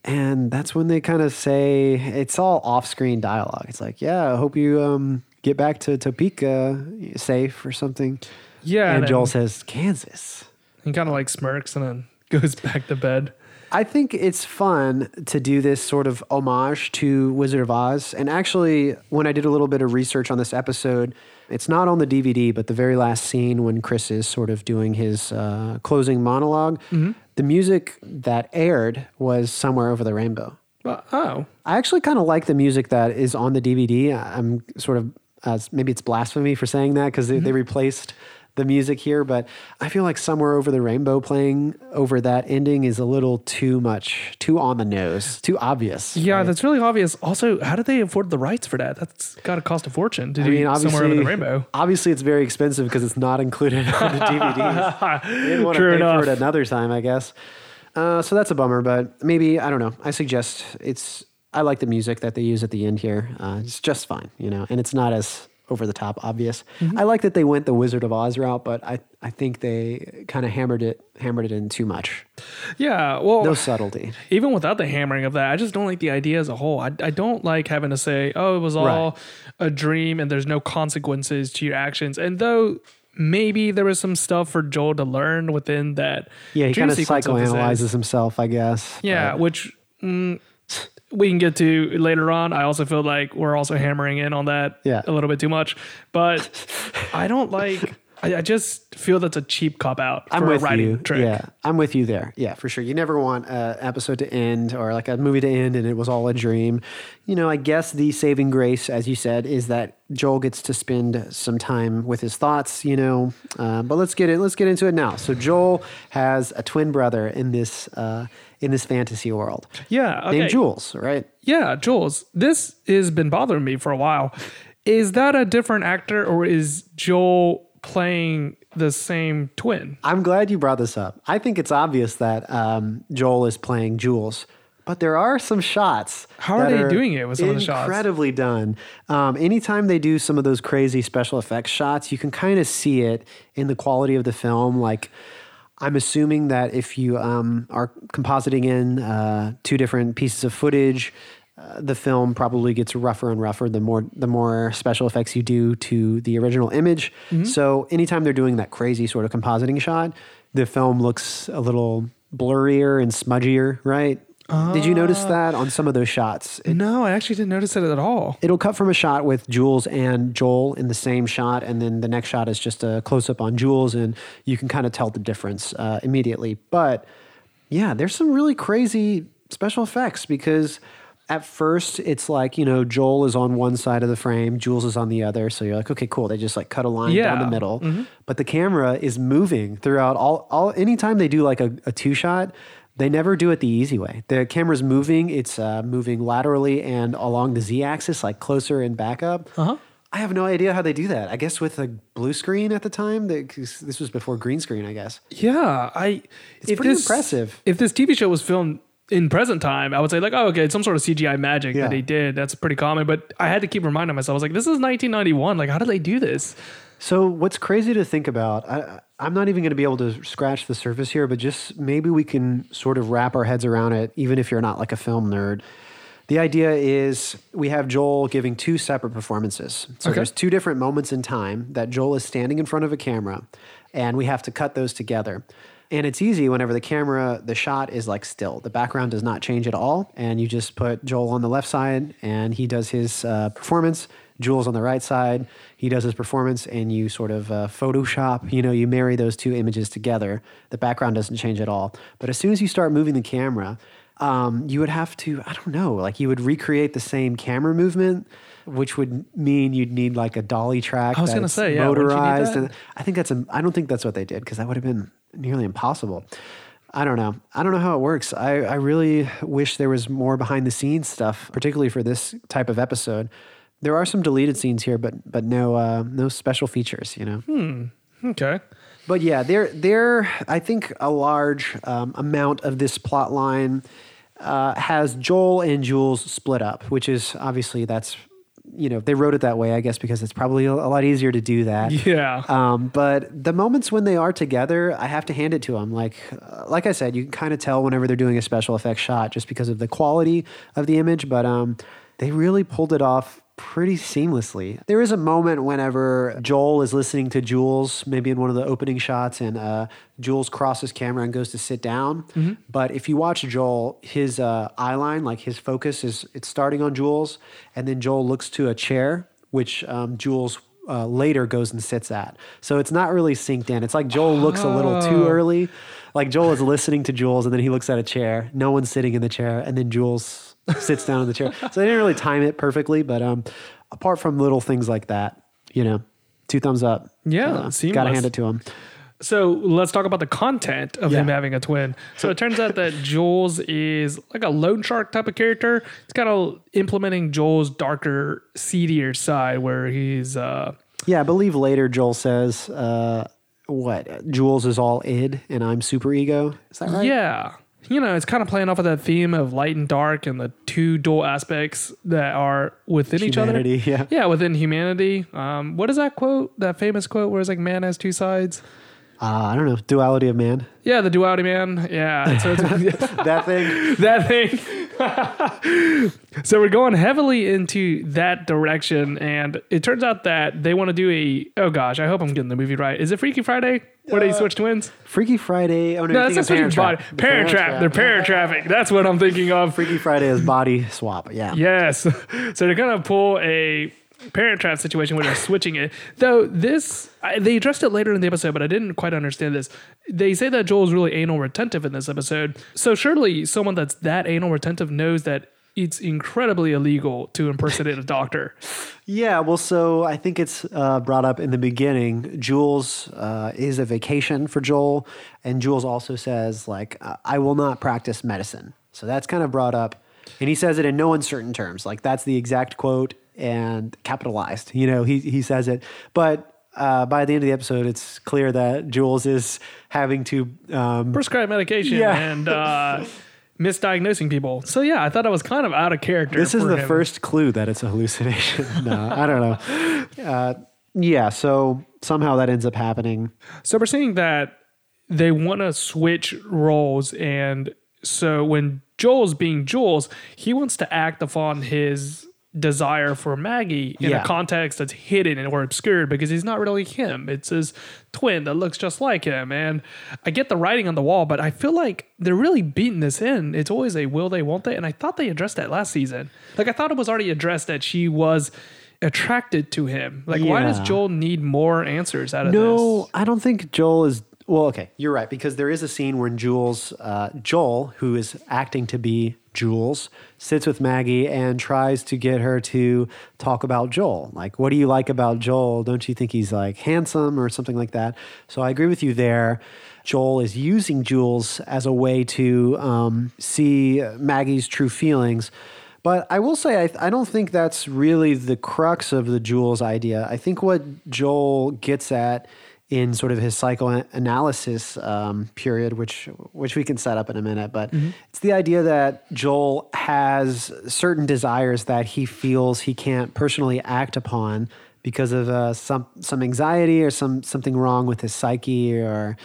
And that's when they kind of say it's all off-screen dialogue. It's like, yeah, I hope you um, get back to Topeka safe or something. Yeah. and then Joel says Kansas. He kind of like smirks and then *laughs* goes back to bed. I think it's fun to do this sort of homage to Wizard of Oz. And actually, when I did a little bit of research on this episode, it's not on the DVD, but the very last scene when Chris is sort of doing his uh, closing monolog the music that aired was Somewhere Over the Rainbow. Oh, I actually kind of like the music that is on the DVD. I'm sort of, uh, maybe it's blasphemy for saying that because they, they replaced the music here, but I feel like Somewhere Over the Rainbow playing over that ending is a little too much, too on the nose, too obvious. yeah, right? that's really obvious. Also, how did they afford the rights for that? That's got to cost a fortune to I do mean, obviously, somewhere over the rainbow. obviously, it's very expensive because it's not included on the *laughs* DVDs. They didn't want to pay enough. for it another time, I guess. Uh, so that's a bummer, but maybe I don't know. I suggest it's. I like the music that they use at the end here. Uh, it's just fine, you know, and it's not as over the top obvious. Mm-hmm. I like that they went the Wizard of Oz route, but I I think they kind of hammered it hammered it in too much. Yeah, well, No subtlety. even without the hammering of that, I just don't like the idea as a whole. I, I don't like having to say, oh, it was all a dream and there's no consequences to your actions. And though maybe there was some stuff for Joel to learn within that. Yeah, he kind of sequence of his psychoanalyzes himself, I guess. Yeah, but- which mm, we can get to later on. I also feel like we're also hammering in on that Yeah. a little bit too much. But I don't like. I, I just feel that's a cheap cop out for I'm a with writing you. trick. Yeah, I'm with you there. Yeah, for sure. You never want an episode to end or like a movie to end and it was all a dream. You know, I guess the saving grace, as you said, is that Joel gets to spend some time with his thoughts. You know, uh, but let's get it. Let's get into it now. So Joel has a twin brother in this uh, in this fantasy world Yeah. Okay. named Jules, right? Yeah, Jules. This has been bothering me for a while. Is that a different actor or is Joel playing the same twin? I'm glad you brought this up. I think it's obvious that um, Joel is playing Jules, but there are some shots. How are they doing it with some of the shots? Incredibly done. Um, anytime they do some of those crazy special effects shots, you can kind of see it in the quality of the film. Like, I'm assuming that if you um, are compositing in uh, two different pieces of footage, uh, the film probably gets rougher and rougher the more the more special effects you do to the original image. Mm-hmm. So anytime they're doing that crazy sort of compositing shot, the film looks a little blurrier and smudgier, right? Did you notice that on some of those shots? It- No, I actually didn't notice it at all. it'll cut from a shot with Jules and Joel in the same shot, and then the next shot is just a close up on Jules, and you can kind of tell the difference uh, immediately. But yeah, there's some really crazy special effects because at first it's like you know Joel is on one side of the frame, Jules is on the other, so you're like, okay, cool. They just like cut a line down the Yeah. middle, but the camera is moving throughout all. All anytime they do like a, a two shot. They never do it the easy way. The camera's moving; it's uh, moving laterally and along the z-axis, like closer and back up. Uh-huh. I have no idea how they do that. I guess with a blue screen at the time, this was before green screen. I guess. Yeah, I. It's pretty impressive. If this TV show was filmed in present time, I would say like, oh, okay, it's some sort of CGI magic Yeah. that they did. That's pretty common. But I had to keep reminding myself. I was like, this is 1991. Like, how did they do this? So what's crazy to think about? I, I'm not even going to be able to scratch the surface here, but just maybe we can sort of wrap our heads around it, even if you're not like a film nerd. The idea is we have Joel giving two separate performances. So Okay. there's two different moments in time that Joel is standing in front of a camera, and we have to cut those together. And it's easy whenever the camera, the shot is like still. The background does not change at all. And you just put Joel on the left side and he does his uh, performance. Jules on the right side, he does his performance, and you sort of uh, Photoshop, you know, you marry those two images together. The background doesn't change at all. But as soon as you start moving the camera, um, you would have to, I don't know, like you would recreate the same camera movement, which would mean you'd need like a dolly track. I was gonna say, yeah, wouldn't you need motorized. And I think that's, a, I don't think that's what they did because that would have been nearly impossible. I don't know. I don't know how it works. I, I really wish there was more behind the scenes stuff, particularly for this type of episode. There are some deleted scenes here, but but no uh, no special features, you know. Hmm. Okay. But yeah, there there I think a large um, amount of this plot line uh, has Joel and Jules split up, which is obviously that's you know they wrote it that way, I guess, because it's probably a, lot easier to do that. Yeah. Um, but the moments when they are together, I have to hand it to them. Like, uh, like I said, you can kind of tell whenever they're doing a special effects shot just because of the quality of the image. But um, they really pulled it off pretty seamlessly. There is a moment whenever Joel is listening to Jules, maybe in one of the opening shots, and uh, Jules crosses camera and goes to sit down. But if you watch Joel, his uh, eye line, like his focus is it's starting on Jules, and then Joel looks to a chair, which um, Jules uh, later goes and sits at. So it's not really synced in. It's like Joel looks a little too early. Like Joel is listening to Jules and then he looks at a chair. No one's sitting in the chair. And then Jules sits down in the chair. So they didn't really time it perfectly. But um, apart from little things like that, you know, two thumbs up. Yeah, Uh. Gotta hand it to him. So let's talk about the content of him having a twin. So it turns out that *laughs* Jules is like a loan shark type of character. It's kind of implementing Joel's darker, seedier side where he's uh Yeah, I believe later Joel says, uh, what? Jules is all id and I'm super ego. Is that right? yeah. You know, it's kind of playing off of that theme of light and dark and the two dual aspects that are within Humanity, each other. yeah. Yeah, within humanity. Um, what is that quote? That famous quote where it's like man has two sides? Uh, I don't know. Duality of man. Yeah, the duality man. Yeah. So *laughs* *laughs* that thing. that thing. *laughs* so we're going heavily into that direction, and it turns out that they want to do a. Oh gosh, I hope I'm getting the movie right. Is it Freaky Friday? Where they uh, switch twins? Freaky Friday. Oh, no, No, that's Parent Trap. Body. Parent Trap. They're Parent Traffic. That's what I'm thinking of. Freaky Friday is body swap. Yeah. Yes. *laughs* So they're gonna pull a parent trap situation where they're switching it. Though this, I, they addressed it later in the episode, but I didn't quite understand this. They say that Joel's really anal retentive in this episode. So surely someone that's that anal retentive knows that it's incredibly illegal to impersonate a doctor. Yeah, well, so I think it's uh, brought up in the beginning. Jules uh, is a vacation for Joel, and Jules also says like, "I- "I will not practice medicine." So that's kind of brought up, and he says it in no uncertain terms. Like that's the exact quote and capitalized. You know, he he says it, but. Uh, by the end of the episode, it's clear that Jules is having to um, Prescribe medication Yeah. and uh, misdiagnosing people. So yeah, I thought I was kind of out of character. This is the him. first clue that it's a hallucination. *laughs* no, I don't know. Uh, yeah, so somehow that ends up happening. So we're seeing that they want to switch roles, and so when Joel's being Jules, he wants to act upon his desire for Maggie in Yeah. a context that's hidden or obscured because he's not really him. It's his twin that looks just like him. And I get the writing on the wall, but I feel like they're really beating this in. It's always a will they, won't they? And I thought they addressed that last season. Like I thought it was already addressed that she was attracted to him. Like why does Joel need more answers out of No, this? No, I don't think Joel is. Well, okay, you're right because there is a scene when Jules, uh, Joel, who is acting to be Jules, sits with Maggie and tries to get her to talk about Joel. Like, what do you like about Joel? Don't you think he's like handsome or something like that? So I agree with you there. Joel is using Jules as a way to um, see Maggie's true feelings. But I will say, I, I don't think that's really the crux of the Jules idea. I think what Joel gets at in sort of his psychoanalysis um, period, which which we can set up in a minute, but it's the idea that Joel has certain desires that he feels he can't personally act upon because of uh, some some anxiety or some something wrong with his psyche or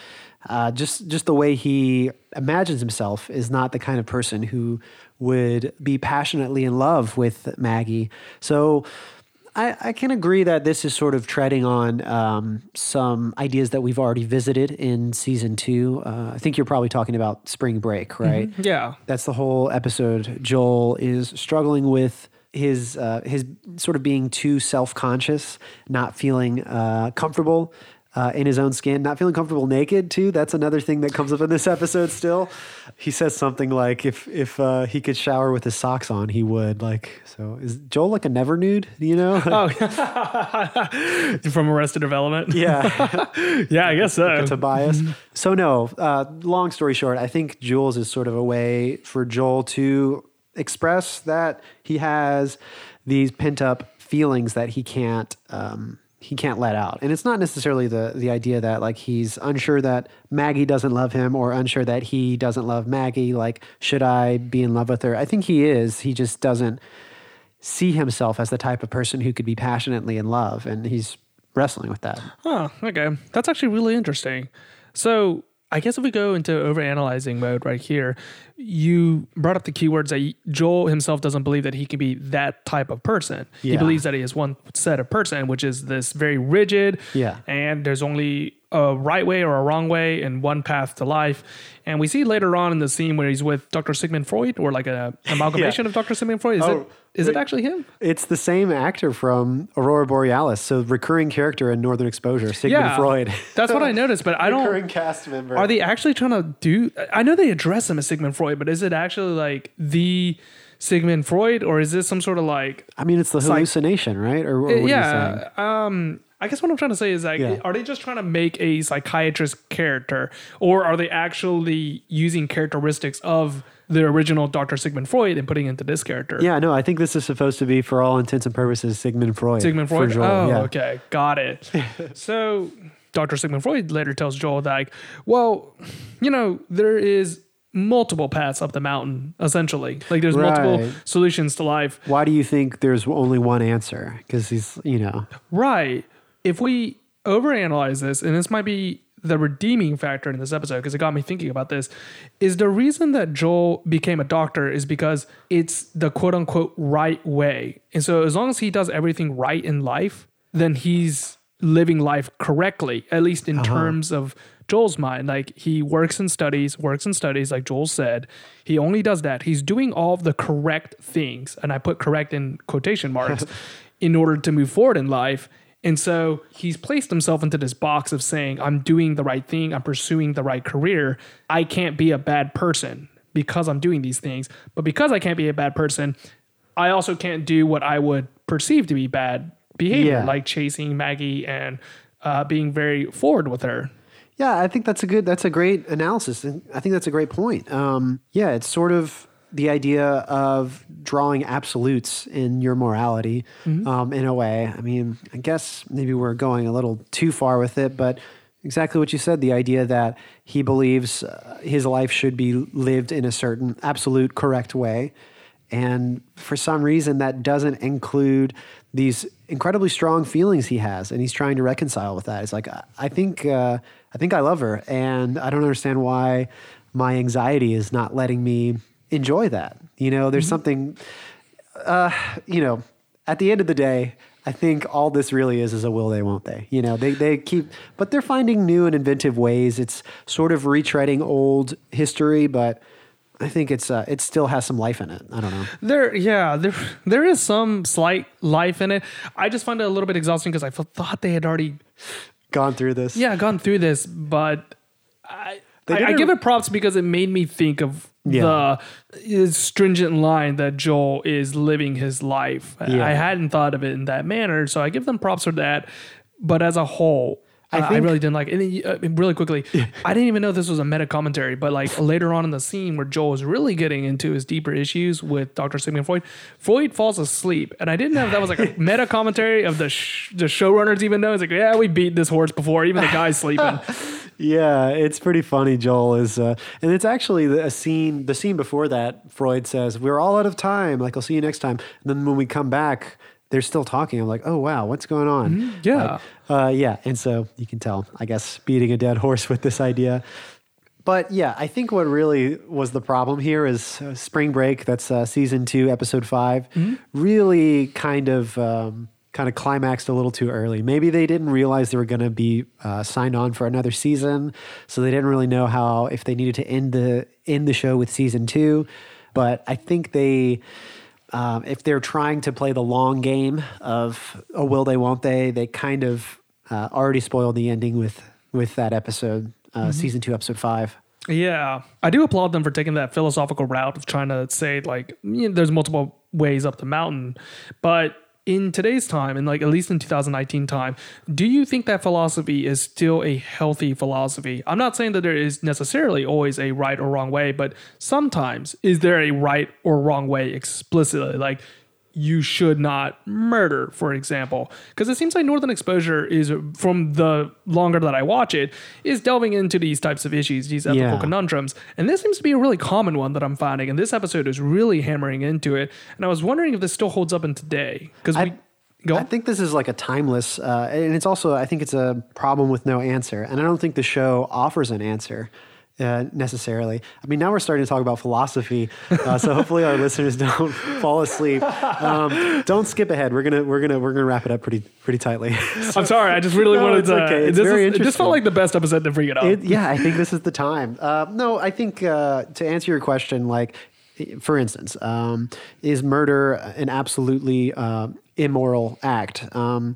uh, just just the way he imagines himself is not the kind of person who would be passionately in love with Maggie. So I, I can agree that this is sort of treading on um, some ideas that we've already visited in season two. Uh, I think you're probably talking about Spring Break, right? Yeah. That's the whole episode. Joel is struggling with his uh, his sort of being too self conscious, not feeling uh, comfortable. Uh, in his own skin, not feeling comfortable naked too. That's another thing that comes up in this episode. Still, he says something like, "If if uh, he could shower with his socks on, he would." Like, so is Joel like a never nude? You know? Oh, *laughs* from Arrested Development. *laughs* yeah. *laughs* yeah, I guess so. Tobias. So no, uh, long story short, I think Jules is sort of a way for Joel to express that he has these pent up feelings that he can't um, he can't let out. And it's not necessarily the the idea that like he's unsure that Maggie doesn't love him or unsure that he doesn't love Maggie. Like, should I be in love with her? I think he is. He just doesn't see himself as the type of person who could be passionately in love, and he's wrestling with that. Oh, okay. That's actually really interesting. So I guess if we go into overanalyzing mode right here, you brought up the keywords that Joel himself doesn't believe that he can be that type of person. He believes that he is one set of person, which is this very rigid. Yeah. And there's only a right way or a wrong way and one path to life. And we see later on in the scene where he's with Dr. Sigmund Freud or like a *laughs* amalgamation of Dr. Sigmund Freud. Is Oh, it is it actually him? It's the same actor from Aurora Borealis, so recurring character in Northern Exposure, Sigmund Freud. *laughs* That's what I noticed, but I don't recurring cast member. Are they actually trying to do? I know they address him as Sigmund Freud, but is it actually like the Sigmund Freud, or is this some sort of like? I mean, it's the like- hallucination, right? Or, or what are you saying? yeah. Um. I guess what I'm trying to say is like, Yeah. are they just trying to make a psychiatrist character, or are they actually using characteristics of the original Dr. Sigmund Freud and putting into this character? Yeah, no, I think this is supposed to be, for all intents and purposes, Sigmund Freud. Sigmund Freud. Joel, oh, yeah. okay, got it. *laughs* so, Dr. Sigmund Freud later tells Joel that, like, well, you know, there is multiple paths up the mountain. Essentially, like there's multiple solutions to life. Why do you think there's only one answer? Because he's, you know, Right. If we overanalyze this, and this might be the redeeming factor in this episode because it got me thinking about this, is the reason that Joel became a doctor is because it's the quote unquote right way. And so as long as he does everything right in life, then he's living life correctly, at least in uh-huh. terms of Joel's mind. Like he works and studies, works and studies, like Joel said. He only does that. He's doing all of the correct things. And I put correct in quotation marks. *laughs* in order to move forward in life. And so he's placed himself into this box of saying, I'm doing the right thing, I'm pursuing the right career. I can't be a bad person because I'm doing these things. But because I can't be a bad person, I also can't do what I would perceive to be bad behavior, Yeah. like chasing Maggie and uh, being very forward with her. Yeah, I think that's a good, that's a great analysis. And I think that's a great point. Um, yeah, it's sort of the idea of drawing absolutes in your morality um, in a way. I mean, I guess maybe we're going a little too far with it, but exactly what you said the idea that he believes uh, his life should be lived in a certain absolute correct way. And for some reason, that doesn't include these incredibly strong feelings he has, and he's trying to reconcile with that. It's like I- I think uh, I think I love her, and I don't understand why my anxiety is not letting me enjoy that. You know, there's something. Uh, you know, at the end of the day, I think all this really is is a will they, won't they? You know, they they keep, but they're finding new and inventive ways. It's sort of retreading old history, but. I think it's uh, it still has some life in it. I don't know. There, yeah, there, there is some slight life in it. I just find it a little bit exhausting because I thought they had already, Gone through this. yeah, gone through this, but I, I, I give it props because it made me think of Yeah. the stringent line that Joel is living his life. Yeah. I hadn't thought of it in that manner, so I give them props for that. But as a whole, I I, I really didn't like it. And uh, really quickly, I didn't even know this was a meta commentary, but like *laughs* later on in the scene where Joel is really getting into his deeper issues with Dr. Sigmund Freud, Freud falls asleep. And I didn't know if that was like a *laughs* meta commentary of the, sh- the showrunners even know. It's like, yeah, we beat this horse before, even the guy's *laughs* sleeping. Yeah, it's pretty funny. Joel is, uh, and it's actually the- a scene. The scene before that, Freud says, "We're all out of time. Like, I'll see you next time." And then when we come back, they're still talking. I'm like, "Oh wow, what's going on?" Yeah. Like, uh, yeah. And so you can tell, I guess, beating a dead horse *laughs* with this idea. But yeah, I think what really was the problem here is uh, Spring Break. That's uh, season two, episode 5 Really kind of um, kind of climaxed a little too early. Maybe they didn't realize they were going to be uh, signed on for another season, so they didn't really know how if they needed to end the end the show with season two. But I think they. Um, if they're trying to play the long game of oh will they won't they they kind of uh, already spoiled the ending with with that episode uh, season two episode five Yeah, I do applaud them for taking that philosophical route of trying to say like you know, there's multiple ways up the mountain, but in today's time and like at least in 2019 time, do you think that philosophy is still a healthy philosophy? I'm not saying that there is necessarily always a right or wrong way, but sometimes is there a right or wrong way explicitly like you should not murder, for example. Because it seems like Northern Exposure is, from the longer that I watch it, is delving into these types of issues, these ethical Yeah. conundrums. And this seems to be a really common one that I'm finding. And this episode is really hammering into it. And I was wondering if this still holds up in today. Because we. Go I think this is like a timeless, uh, and it's also I think it's a problem with no answer, and I don't think the show offers an answer. Uh, necessarily. I mean, now we're starting to talk about philosophy, uh, so hopefully our *laughs* listeners don't *laughs* fall asleep. Um, don't skip ahead. We're gonna we're gonna we're gonna wrap it up pretty pretty tightly. *laughs* I'm sorry. I just really No, wanted it's to. okay. It's this, very is, this felt like the best episode to bring it up. It, yeah, I think this is the time. Uh, no, I think uh, to answer your question, like for instance, um, is murder an absolutely uh, immoral act? Um,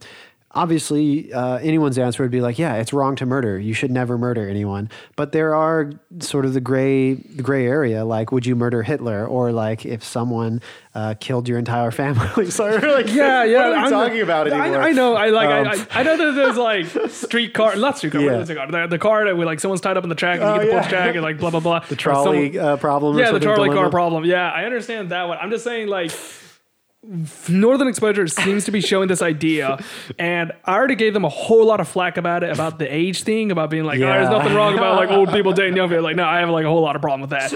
obviously, uh, anyone's answer would be like, yeah, it's wrong to murder. You should never murder anyone. But there are sort of the gray the gray area, like would you murder Hitler, or like if someone uh, killed your entire family? *laughs* Sorry, we're like, Yeah, yeah. What are we I'm- talking about I- anymore? I, know. I like. Um, I, I, I know that there's like *laughs* streetcar, not streetcar. Yeah. What is it called? The, the car that we like someone's tied up in the track and Oh, you get the yeah. push jack and like blah blah blah. The trolley, uh, problem Yeah, the trolley car problem. Yeah, I understand that one. I'm just saying like. Northern Exposure seems to be showing this idea, and I already gave them a whole lot of flack about it, about the age thing, about being like, oh, there's nothing wrong about like old people *laughs* dating young people. Like, no, I have like a whole lot of problem with that.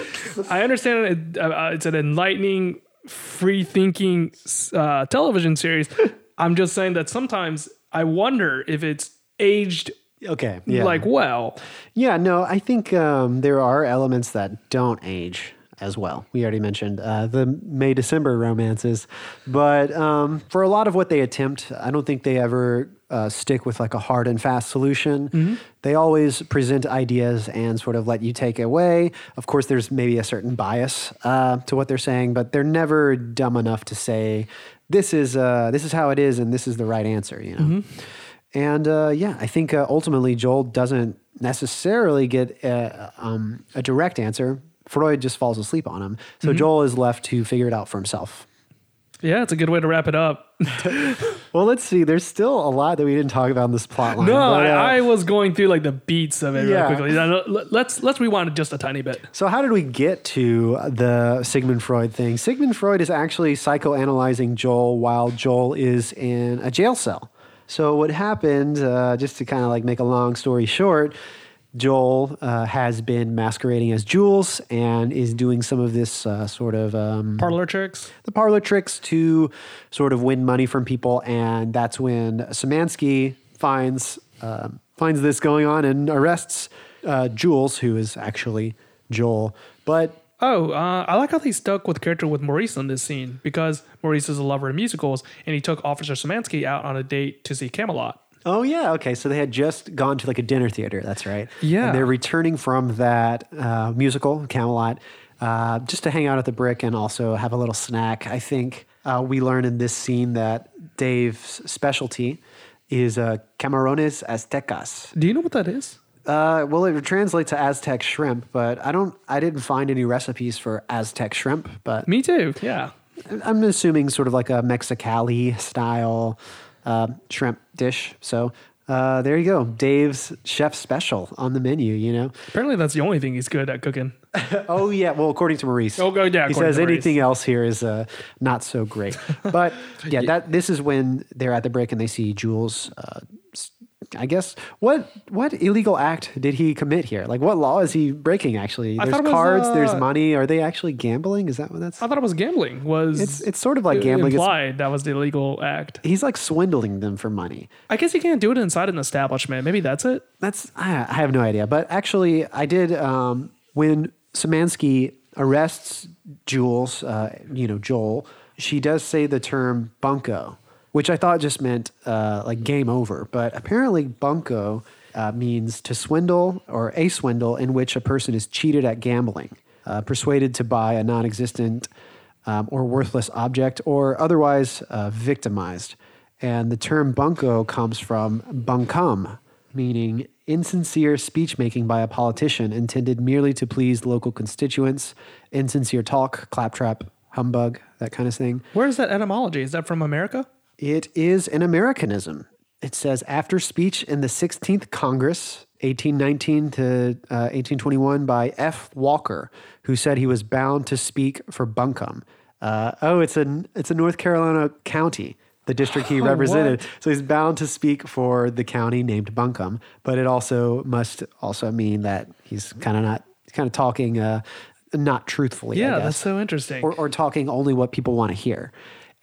I understand it, uh, it's an enlightening, free thinking uh, television series. *laughs* I'm just saying that sometimes I wonder if it's aged Okay, yeah. like well. Yeah, no, I think um, there are elements that don't age as well. We already mentioned uh, the May December romances, but um, for a lot of what they attempt, I don't think they ever uh, stick with like a hard and fast solution. They always present ideas and sort of let you take away. Of course, there's maybe a certain bias uh, to what they're saying, but they're never dumb enough to say this is uh, this is how it is, and this is the right answer. You know. Mm-hmm. And uh, yeah, I think uh, ultimately Joel doesn't necessarily get a, um, a direct answer. Freud just falls asleep on him, so Mm-hmm. Joel is left to figure it out for himself. Yeah, it's a good way to wrap it up. *laughs* Well, let's see. There's still a lot that we didn't talk about in this plot line. No, but, uh, I, I was going through like the beats of it Yeah. real quickly. Let- Let's let's rewind it just a tiny bit. So, how did we get to the Sigmund Freud thing? Sigmund Freud is actually psychoanalyzing Joel while Joel is in a jail cell. So, what happened, uh, just to kind of like make a long story short, Joel uh, has been masquerading as Jules and is doing some of this uh, sort of um, Parlor tricks. the parlor tricks to sort of win money from people, and that's when Semanski finds um finds this going on and arrests uh, Jules, who is actually Joel. But Oh, uh, I like how they stuck with character with Maurice in this scene because Maurice is a lover of musicals, and he took Officer Semanski out on a date to see Camelot. Oh yeah, okay, so they had just gone to like a dinner theater. That's right. Yeah. and they're returning from that uh, musical Camelot uh, just to hang out at the Brick and also have a little snack. I think uh, we learn in this scene that Dave's specialty is uh, camarones aztecas. Do you know what that is? Uh, well, it translates to Aztec shrimp, but I don't. I didn't find any recipes for Aztec shrimp, but Me too. Yeah. I'm assuming sort of like a Mexicali style uh, shrimp dish. So uh, there you go, Dave's chef special on the menu. You know. Apparently, that's the only thing he's good at cooking. *laughs* Oh yeah. Well, according to Maurice. Oh, go- yeah, He says anything else here is uh, not so great. *laughs* But yeah, that this is when they're at the break and they see Jules. I guess what what illegal act did he commit here? Like what law is he breaking? Actually, there's thought it was, cards, there's uh, money. Are they actually gambling? Is that what that's? I thought it was gambling. Was It's it's sort of like gambling. It's, Implied that was the illegal act. he's like swindling them for money. I guess you can't do it inside an establishment. Maybe that's it. That's I, I have no idea. But actually, I did um, when Semanski arrests Jules. Uh, you know Joel. She does say the term bunco, which I thought just meant uh, like game over. But apparently, bunco uh, means to swindle or a swindle in which a person is cheated at gambling, uh, persuaded to buy a non-existent um, or worthless object, or otherwise uh, victimized. And the term bunco comes from bunkum, meaning insincere speech making by a politician intended merely to please local constituents, insincere talk, claptrap, humbug, that kind of thing. Where is that etymology? Is that from America? It is an Americanism. It says after speech in the 16th Congress, 1819 to uh, 1821, by F. Walker, who said he was bound to speak for Buncombe. Uh, oh, it's a it's a North Carolina county, the district he *laughs* Oh, represented. So he's bound to speak for the county named Buncombe, but it also must also mean that he's kind of not kind of talking uh, not truthfully. I Yeah, that's so interesting. or, or talking only what people want to hear.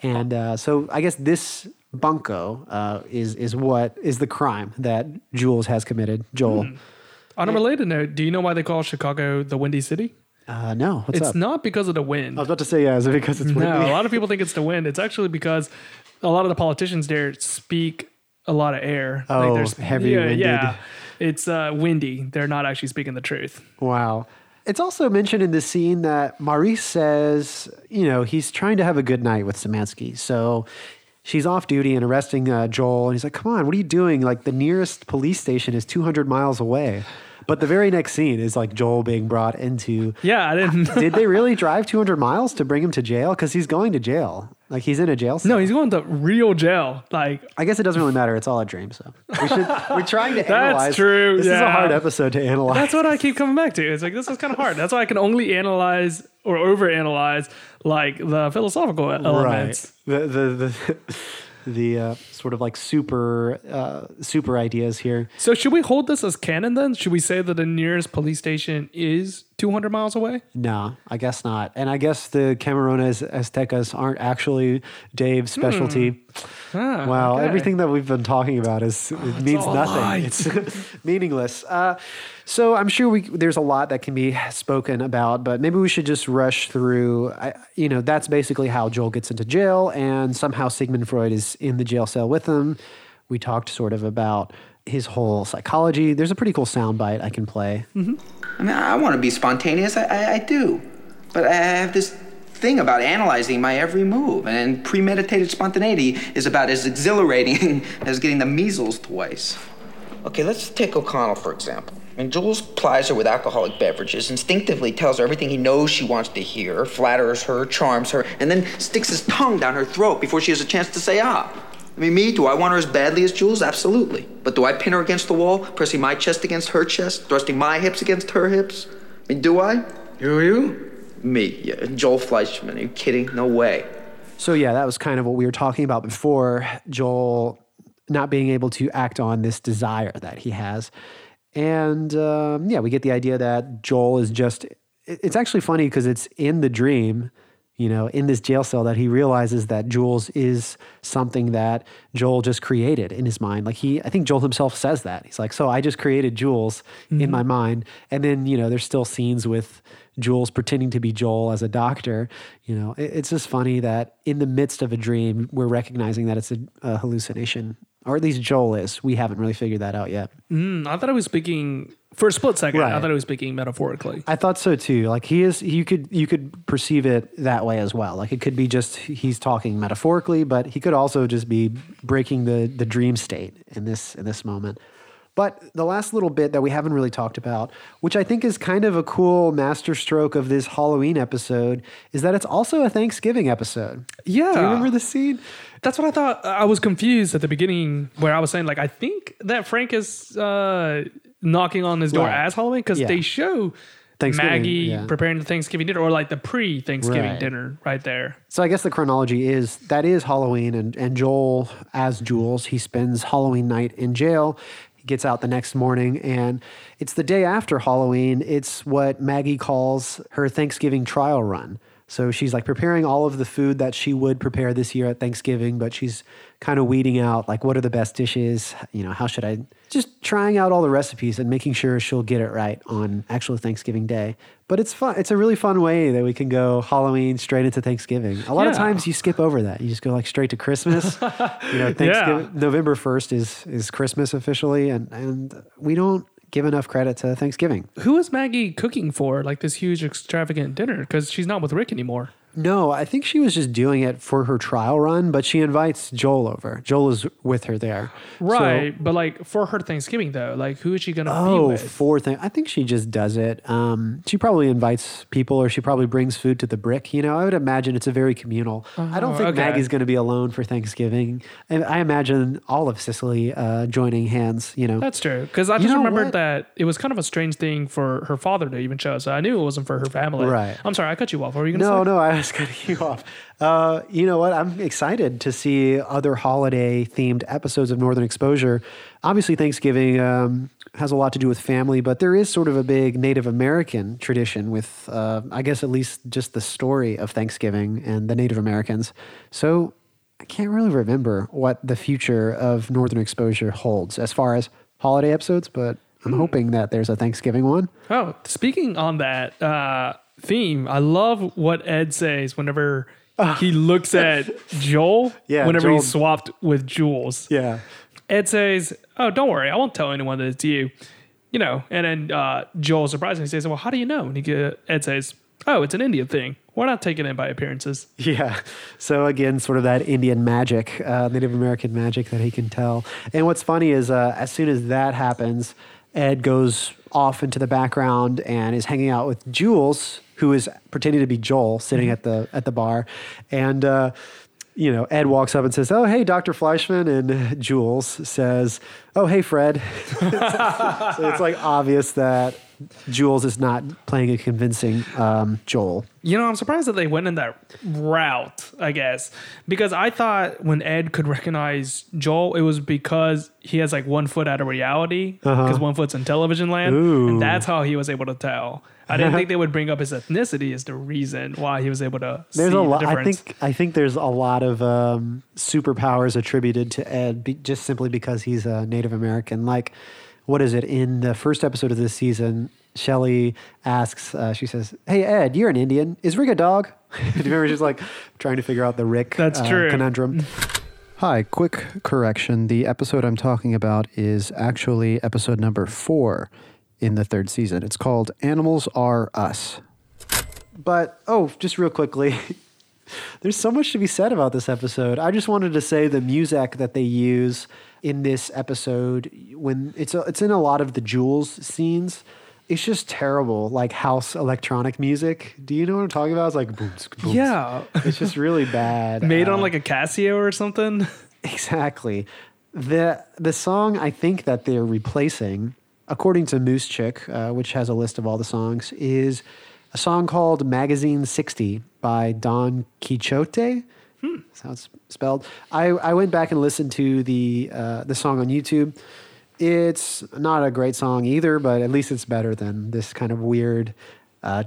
And uh, so I guess this bunco uh, is is what is the crime that Jules has committed. Joel, On a related note, do you know why they call Chicago the Windy City? uh, no, what's it's up? not because of the wind. I was about to say yeah, is it because it's *laughs* windy? No, a lot of people think it's the wind. It's actually because a lot of the politicians there speak a lot of air. Oh, there's- heavy yeah, winded. Yeah, it's uh, windy. They're not actually speaking the truth. Wow. It's also mentioned in the scene that Maurice says, you know, he's trying to have a good night with Semanski. So she's off duty and arresting uh, Joel. And he's like, come on, what are you doing? Like, the nearest police station is 200 miles away. But the very next scene is like Joel being brought into. Yeah, I didn't. *laughs* Did they really drive 200 miles to bring him to jail? Because he's going to jail. Like, he's in a jail cell. no, he's going to real jail. Like I guess it doesn't really matter. It's all a dream. So we should, we're trying to *laughs* analyze. That's true, This is a hard episode to analyze. that's what I keep coming back to. It's like this is kind of hard. That's why I can only analyze or overanalyze like the philosophical elements. Right. The the the, *laughs* the uh, sort of like super uh, super ideas here. So should we hold this as canon then? Should we say that the nearest police station is 200 miles away? No, I guess not. And I guess the Camarones Aztecas aren't actually Dave's specialty. Ah, wow, okay. everything that we've been talking about is it means nothing. lies. It's *laughs* meaningless. Uh, so I'm sure we there's a lot that can be spoken about, but maybe we should just rush through. I, you know, that's basically how Joel gets into jail, and somehow Sigmund Freud is in the jail cell with him. We talked sort of about his whole psychology. There's a pretty cool soundbite I can play. I mean, I want to be spontaneous. I, I, I do. But I have this thing about analyzing my every move, and premeditated spontaneity is about as exhilarating *laughs* as getting the measles twice. Okay, let's take O'Connell, for example. I mean, Jules plies her with alcoholic beverages, instinctively tells her everything he knows she wants to hear, flatters her, charms her, and then sticks his tongue down her throat before she has a chance to say ah. I mean, me, do I want her as badly as Jules? Absolutely. But do I pin her against the wall, pressing my chest against her chest, thrusting my hips against her hips? I mean, do I? Who are you? Me, yeah, Joel Fleischman. Are you kidding? No way. So yeah, that was kind of what we were talking about before. Joel not being able to act on this desire that he has, and um, yeah, we get the idea that Joel is just, it's actually funny because it's in the dream, you know, in this jail cell that he realizes that Jules is something that Joel just created in his mind. Like he, I think Joel himself says that he's like, "So I just created Jules in my mind," and then you know, there's still scenes with Jules pretending to be Joel as a doctor. You know, it- it's just funny that in the midst of a dream, we're recognizing that it's a, a hallucination, or at least Joel is. We haven't really figured that out yet. Mm, I thought I was speaking for a split second. I thought he was speaking metaphorically. I thought so too. Like he is, you could you could perceive it that way as well. Like it could be just he's talking metaphorically, but he could also just be breaking the the dream state in this in this moment. But the last little bit that we haven't really talked about, which I think is kind of a cool masterstroke of this Halloween episode, is that it's also a Thanksgiving episode. Yeah. Do you remember the scene? That's what I thought. I was confused at the beginning where I was saying, like, I think that Frank is uh, knocking on his door Right. as Halloween because Yeah. they show Maggie yeah. preparing the Thanksgiving dinner or like the pre Thanksgiving Right. dinner right there. So I guess the chronology is that is Halloween, and, and Joel, as Jules, he spends Halloween night in jail. He gets out the next morning, and it's the day after Halloween. It's what Maggie calls her Thanksgiving trial run. So she's like preparing all of the food that she would prepare this year at Thanksgiving, but she's kind of weeding out like what are the best dishes, you know, how should I just trying out all the recipes and making sure she'll get it right on actual Thanksgiving Day. But it's fun. It's a really fun way that we can go Halloween straight into Thanksgiving. A lot of times you skip over that. You just go like straight to Christmas. *laughs* you know, Thanksgiving November 1st is is Christmas officially and and we don't give enough credit to Thanksgiving. Who is Maggie cooking for like this huge extravagant dinner? Because she's not with Rick anymore. No, I think she was just doing it for her trial run, but she invites Joel over. Joel is with her there. So- Right. but like for her Thanksgiving though, like who is she going to be Oh, with? four thing. I think she just does it. Um, she probably invites people, or she probably brings food to the brick. You know, I would imagine it's a very communal. I don't Oh, think okay. Maggie's going to be alone for Thanksgiving, and I imagine all of Cicely uh, joining hands. You know, That's true. Because I You just know remembered what? that it was kind of a strange thing for her father to even show. So I knew it wasn't for her family. Right. I'm sorry, I cut you off. What were you to No, say? no, I was *laughs* cutting you off. Uh, you know what? I'm excited to see other holiday themed episodes of Northern Exposure. Obviously, Thanksgiving um, has a lot to do with family, but there is sort of a big Native American tradition with, uh, I guess, at least just the story of Thanksgiving and the Native Americans. So I can't really remember what the future of Northern Exposure holds as far as holiday episodes, but I'm hoping that there's a Thanksgiving one. Oh, speaking on that uh, theme, I love what Ed says whenever he looks at *laughs* Joel. Yeah, Whenever Joel- he's swapped with Jules. Yeah. Ed says, "Oh, don't worry, I won't tell anyone that it's you." You know, and then uh, Joel surprisingly says, "Well, how do you know?" And he go- Ed says, "Oh, it's an Indian thing. We're not taken in by appearances." Yeah. So again, sort of that Indian magic, uh, Native American magic that he can tell. And what's funny is uh, as soon as that happens, Ed goes off into the background and is hanging out with Jules, who is pretending to be Joel, sitting at the at the bar, and. Uh, you know, Ed walks up and says, "Oh, hey, Dr. Fleischman," and *laughs* Jules says, "Oh, hey, Fred." *laughs* so it's like obvious that Jules is not playing a convincing um, Joel. You know, I'm surprised that they went in that route, I guess, because I thought when Ed could recognize Joel, it was because he has like one foot out of reality, because one foot's in television land, Uh-huh. Ooh. and that's how he was able to tell. I didn't think *laughs* they would bring up his ethnicity as the reason why he was able to There's see a lot. the I think. I think there's a lot of um, superpowers attributed to Ed, be, just simply because he's a Native American. Like, what is it in the first episode of this season? Shelley asks. Uh, she says, "Hey Ed, you're an Indian. Is Rick a dog?" *laughs* Do you remember? She's like trying to figure out the Rick. That's uh, true. Conundrum. *laughs* Hi, quick correction. The episode I'm talking about is actually episode number four in the third season. It's called Animals Are Us. but oh, just real quickly. *laughs* There's so much to be said about this episode. I just wanted to say the music that they use in this episode when it's a, it's in a lot of the Jules scenes. It's just terrible, like house electronic music. Do you know what I'm talking about? It's like boom, boom. Yeah. it's just really *laughs* bad. Made Uh, on like a Casio or something. *laughs* Exactly. The the song I think that they're replacing, according to Moosechick, uh, which has a list of all the songs, is a song called Magazine 60 by Don Quixote. How it's spelled. I, I went back and listened to the uh, the song on YouTube. It's not a great song either, but at least it's better than this kind of weird uh,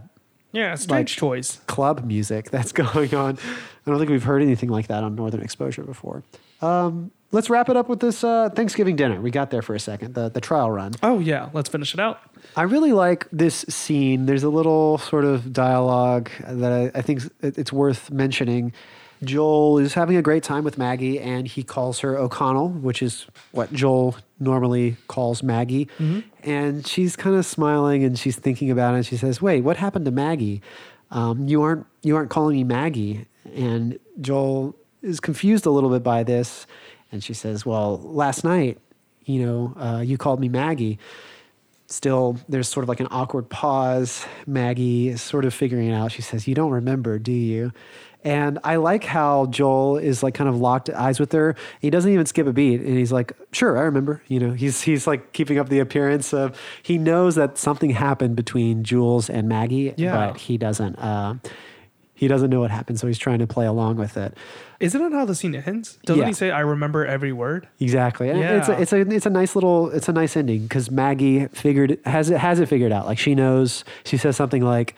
Yeah, strange toys club music *laughs* that's going on. I don't think we've heard anything like that on Northern Exposure before. Um, let's wrap it up with this uh, Thanksgiving dinner. We got there for a second, the, the trial run. Oh yeah, let's finish it out. I really like this scene. There's a little sort of dialogue that I, I think it's worth mentioning. Joel is having a great time with Maggie, and he calls her O'Connell, which is what Joel normally calls Maggie. And she's kind of smiling, and she's thinking about it. And she says, "Wait, what happened to Maggie? Um, you aren't you aren't calling me Maggie." And Joel is confused a little bit by this, and she says, "Well, last night, you know, uh, you called me Maggie." still there's sort of like an awkward pause. Maggie is sort of figuring it out. She says you don't remember do you? And i like how joel is like kind of locked eyes with her. He doesn't even skip a beat and he's like sure i remember. You know he's he's like keeping up the appearance of he knows that something happened between jules and maggie Yeah. but he doesn't uh, he doesn't know what happened so he's trying to play along with it Isn't it how the scene ends? Doesn't Yeah. he say, "I remember every word"? Exactly. And It's a, Yeah. it's a it's a nice little it's a nice ending because Maggie figured has it has it figured out. Like she knows. She says something like,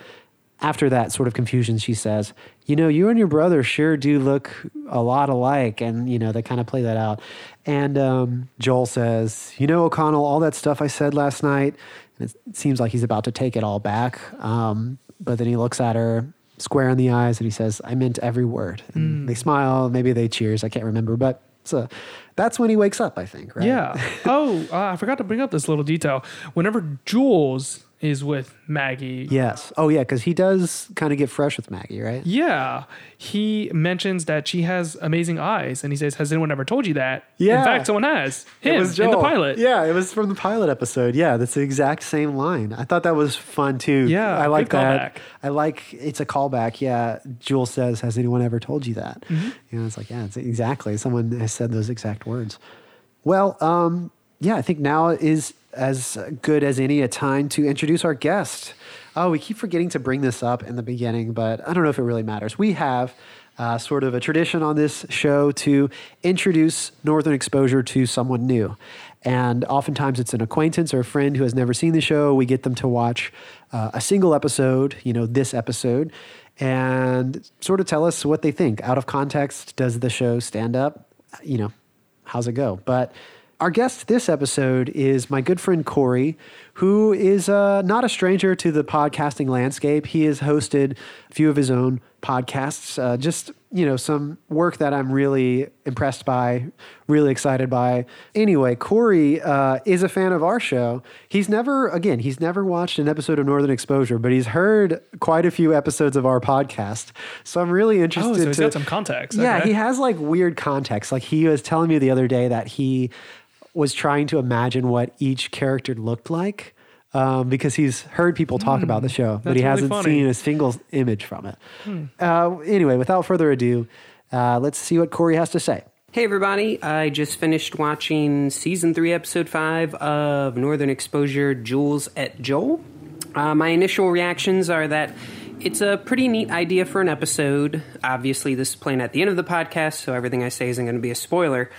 after that sort of confusion, she says, "You know, you and your brother sure do look a lot alike," and you know they kind of play that out. And um, Joel says, "You know, O'Connell, all that stuff I said last night." And it seems like he's about to take it all back, um, but then he looks at her square in the eyes and he says, "I meant every word." And they smile. Maybe they cheers. I can't remember, but so that's when he wakes up. I think. Right? Yeah. *laughs* oh, uh, I forgot to bring up this little detail. Whenever Jules is with Maggie, Yes. Oh, yeah, because he does kind of get fresh with Maggie, right? yeah, he mentions that she has amazing eyes, and he says, "Has anyone ever told you that?" Yeah. In fact, someone has. Him it was Joel. in the pilot. Yeah, it was from the pilot episode. Yeah, that's the exact same line. I thought that was fun too. Yeah, I like that. callback. I like it's a callback. Yeah, Jules says, "Has anyone ever told you that?" Mm-hmm. You know, it's like, yeah, it's exactly. Someone has said those exact words. Well, um, yeah, I think now is as good as any a time to introduce our guest. Oh, we keep forgetting to bring this up in the beginning, but I don't know if it really matters. We have uh, sort of a tradition on this show to introduce Northern Exposure to someone new. And oftentimes it's an acquaintance or a friend who has never seen the show. We get them to watch uh, a single episode, you know, this episode, and sort of tell us what they think. Out of context, does the show stand up? You know, how's it go? But our guest this episode is my good friend Corey, who is uh, not a stranger to the podcasting landscape. He has hosted a few of his own podcasts. Uh, just you know, some work that I'm really impressed by, really excited by. Anyway, Corey uh, is a fan of our show. He's never, again, he's never watched an episode of Northern Exposure, but he's heard quite a few episodes of our podcast. So I'm really interested. Oh, so he's to, got some context. yeah, Okay. he has like weird context. Like he was telling me the other day that he was trying to imagine what each character looked like um, because he's heard people talk about the show, but Hmm. he really hasn't funny. Hmm. seen a single image from it. Uh, anyway, without further ado, uh, let's see what Corey has to say. Hey everybody, I just finished watching season 3, episode 5 of Northern Exposure Jules et Joel. Uh, my initial reactions are that it's a pretty neat idea for an episode. Obviously, this is playing at the end of the podcast, so everything I say isn't going to be a spoiler,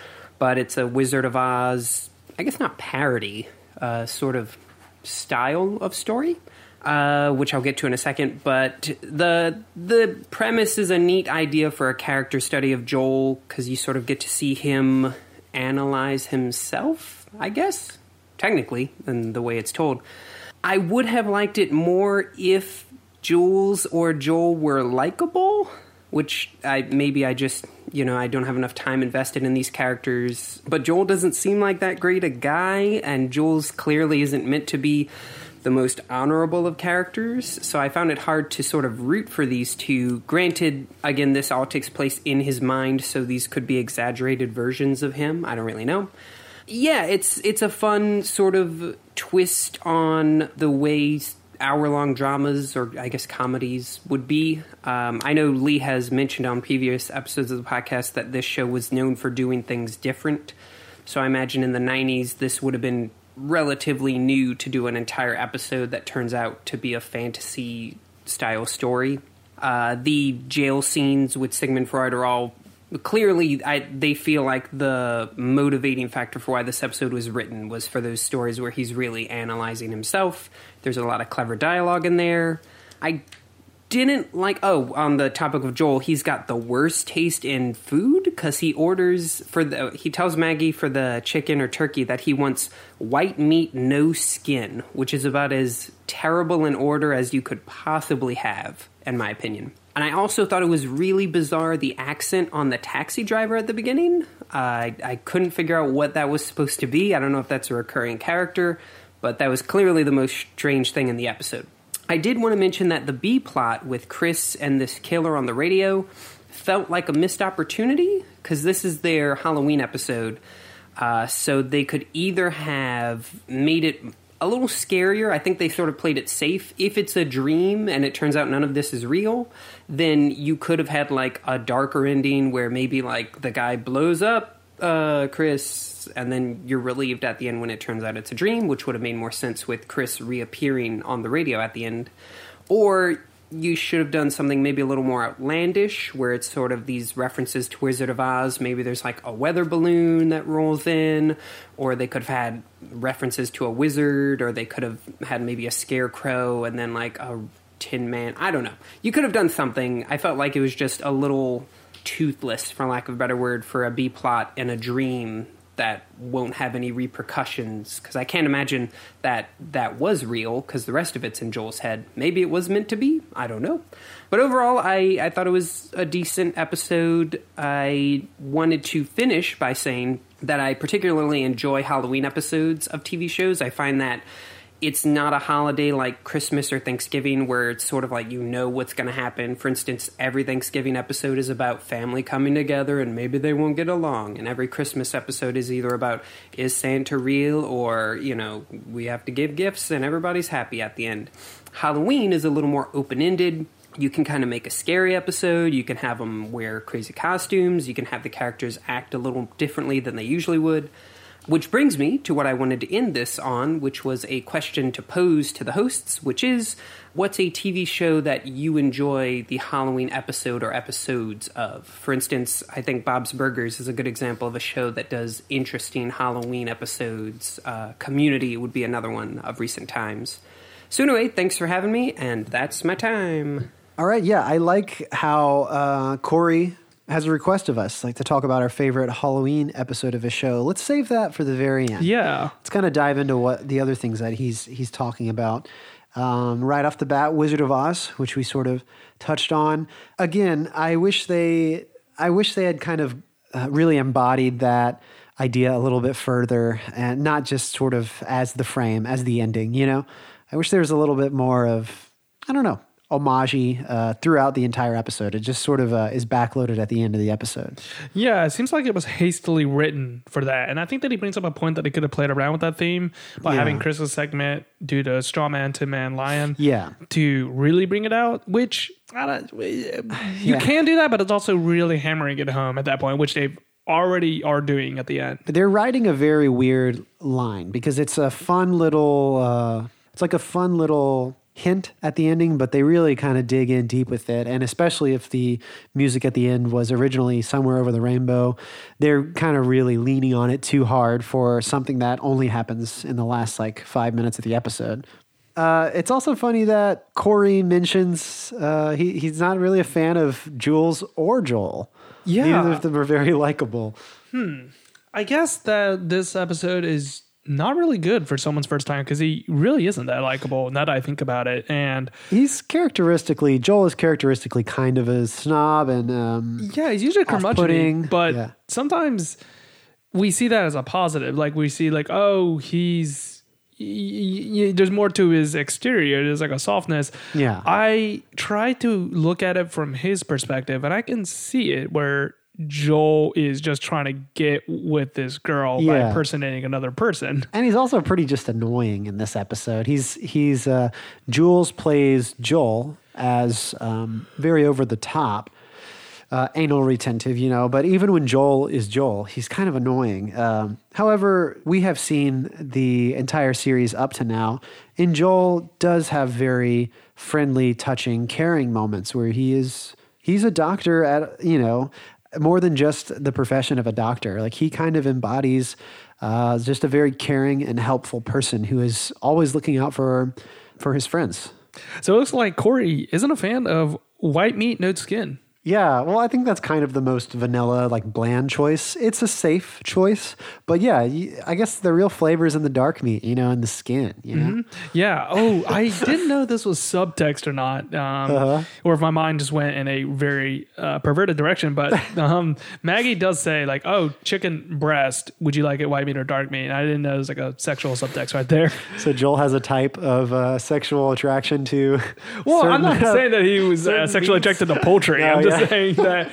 but it's a Wizard of Oz, I guess not parody, uh, sort of style of story. Uh, which I'll get to in a second, but the the premise is a neat idea for a character study of Joel because you sort of get to see him analyze himself, I guess, technically, in the way it's told. I would have liked it more if Jules or Joel were likable, which I maybe I just you know I don't have enough time invested in these characters. But Joel doesn't seem like that great a guy, and Jules clearly isn't meant to be the most honorable of characters, so I found it hard to sort of root for these two. Granted, again, this all takes place in his mind, so these could be exaggerated versions of him. I don't really know. Yeah, it's it's a fun sort of twist on the way hour long dramas or I guess comedies would be. Um, I know Lee has mentioned on previous episodes of the podcast that this show was known for doing things different. So I imagine in the 90s this would have been relatively new to do an entire episode that turns out to be a fantasy style story. Uh, the jail scenes with Sigmund Freud are all clearly I, they feel like the motivating factor for why this episode was written was for those stories where he's really analyzing himself. There's a lot of clever dialogue in there. I didn't like oh on the topic of Joel he's got the worst taste in food because he orders for the he tells Maggie for the chicken or turkey that he wants white meat no skin which is about as terrible an order as you could possibly have in my opinion and I also thought it was really bizarre the accent on the taxi driver at the beginning. I I couldn't figure out what that was supposed to be. I don't know if that's a recurring character but that was clearly the most strange thing in the episode. I did want to mention that the B plot with Chris and this killer on the radio felt like a missed opportunity because this is their Halloween episode. Uh, so they could either have made it a little scarier. I think they sort of played it safe. If it's a dream and it turns out none of this is real, then you could have had like a darker ending where maybe like the guy blows up uh, Chris, and then you're relieved at the end when it turns out it's a dream, which would have made more sense with Chris reappearing on the radio at the end. Or you should have done something maybe a little more outlandish, where it's sort of these references to Wizard of Oz. Maybe there's like a weather balloon that rolls in, or they could have had references to a wizard, or they could have had maybe a scarecrow and then like a tin man. I don't know. You could have done something. I felt like it was just a little toothless, for lack of a better word, for a B plot in a dream that won't have any repercussions. Because I can't imagine that that was real, because the rest of it's in Joel's head. Maybe it was meant to be. I don't know. But overall, I, I thought it was a decent episode. I wanted to finish by saying that I particularly enjoy Halloween episodes of TV shows. I find that it's not a holiday like Christmas or Thanksgiving where it's sort of like you know what's going to happen. For instance, every Thanksgiving episode is about family coming together and maybe they won't get along. And every Christmas episode is either about is Santa real or, you know, we have to give gifts and everybody's happy at the end. Halloween is a little more open ended. You can kind of make a scary episode. You can have them wear crazy costumes. You can have the characters act a little differently than they usually would. Which brings me to what I wanted to end this on, which was a question to pose to the hosts, which is what's a TV show that you enjoy the Halloween episode or episodes of? For instance, I think Bob's Burgers is a good example of a show that does interesting Halloween episodes. Uh, Community would be another one of recent times. So, anyway, thanks for having me, and that's my time. All right, yeah, I like how uh, Corey has a request of us, like to talk about our favorite Halloween episode of a show. Let's save that for the very end. Yeah. Let's kind of dive into what the other things that he's he's talking about. Um, right off the bat, Wizard of Oz, which we sort of touched on. Again, I wish they, I wish they had kind of uh, really embodied that idea a little bit further, and not just sort of as the frame, as the ending. You know, I wish there was a little bit more of, I don't know, homage uh, throughout the entire episode. It just sort of uh, is backloaded at the end of the episode. Yeah, it seems like it was hastily written for that. And I think that he brings up a point that he could have played around with that theme by Yeah. having Chris's segment do the straw man, tin man, lion. Yeah. To really bring it out, which I don't, *sighs* you Yeah. can do that, but it's also really hammering it home at that point, which they already are doing at the end. They're writing a very weird line because it's a fun little, uh, it's like a fun little hint at the ending, but they really kind of dig in deep with it. And especially if the music at the end was originally somewhere over the rainbow, they're kind of really leaning on it too hard for something that only happens in the last like five minutes of the episode. Uh, it's also funny that Corey mentions uh, he, he's not really a fan of Jules or Joel. Yeah. Neither of them are very *laughs* likable. Hmm. I guess that this episode is not really good for someone's first time because he really isn't that likable now that I think about it. And He's characteristically Joel is characteristically kind of a snob and um, yeah, he's usually curmudgeon, but Yeah. sometimes we see that as a positive. Like we see, like, oh, he's y- y- there's more to his exterior. There's like a softness. Yeah. I try to look at it from his perspective, and I can see it where Joel is just trying to get with this girl by impersonating another person. And he's also pretty just annoying in this episode. He's he's uh, Jules plays Joel as um, very over the top, uh, anal retentive, you know. But even when Joel is Joel, he's kind of annoying. Um, however, we have seen the entire series up to now, and Joel does have very friendly, touching, caring moments where he is he's a doctor at you know more than just the profession of a doctor. Like he kind of embodies uh, just a very caring and helpful person who is always looking out for for his friends. So it looks like Corey isn't a fan of white meat, no skin. Yeah, well, I think that's kind of the most vanilla, like bland choice. It's a safe choice, but yeah, I guess the real flavor is in the dark meat, you know, in the skin. You know, Mhm. Yeah. Oh, I didn't know this was subtext or not, um, Uh-huh. or if my mind just went in a very uh, perverted direction. But *laughs* um, Maggie does say like, "Oh, chicken breast. Would you like it white meat or dark meat?" And I didn't know it was like a sexual subtext right there. so Joel has a type of uh, sexual attraction to. Well, I'm not saying that he was uh, sexually meats. attracted to poultry. No, I'm just yeah. *laughs* saying that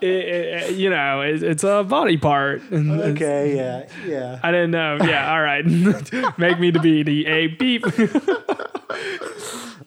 it, it, you know it, it's a body part. And Okay, yeah, yeah. I didn't know. Yeah, all right. *laughs* Make me to be the a beep. *laughs*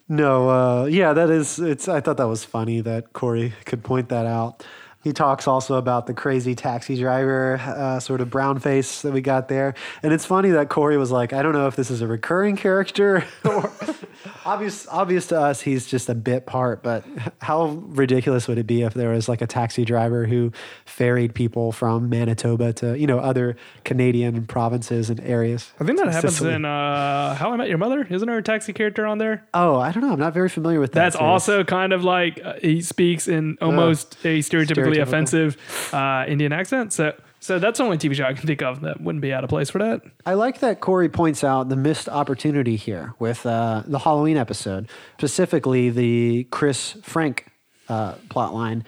No, uh, yeah, that is. It's. I thought that was funny that Corey could point that out. He talks also about the crazy taxi driver uh, sort of brown face that we got there, and it's funny that Corey was like, "I don't know if this is a recurring character *laughs* or *laughs* obvious. Obvious to us, he's just a bit part. But how ridiculous would it be if there was like a taxi driver who ferried people from Manitoba to you know other Canadian provinces and areas? I think that happens Cicely. in uh, How I Met Your Mother. Isn't there a taxi character on there? Oh, I don't know. I'm not very familiar with that. That's series. also kind of like uh, he speaks in almost a stereotypically offensive uh, Indian accent. So, so that's the only TV show I can think of that wouldn't be out of place for that. I like that Corey points out the missed opportunity here with uh, the Halloween episode, specifically the Chris Frank uh, plot line,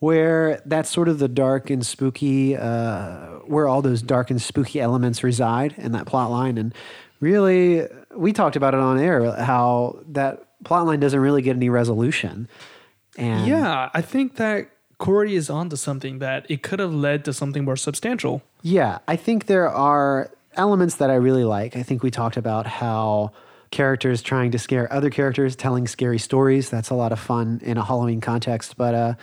where that's sort of the dark and spooky, uh, where all those dark and spooky elements reside in that plot line. And really, we talked about it on air how that plot line doesn't really get any resolution. And yeah, I think that Corey is onto something that it could have led to something more substantial. Yeah, I think there are elements that I really like. I think we talked about how characters trying to scare other characters, telling scary stories. That's a lot of fun in a Halloween context. But uh,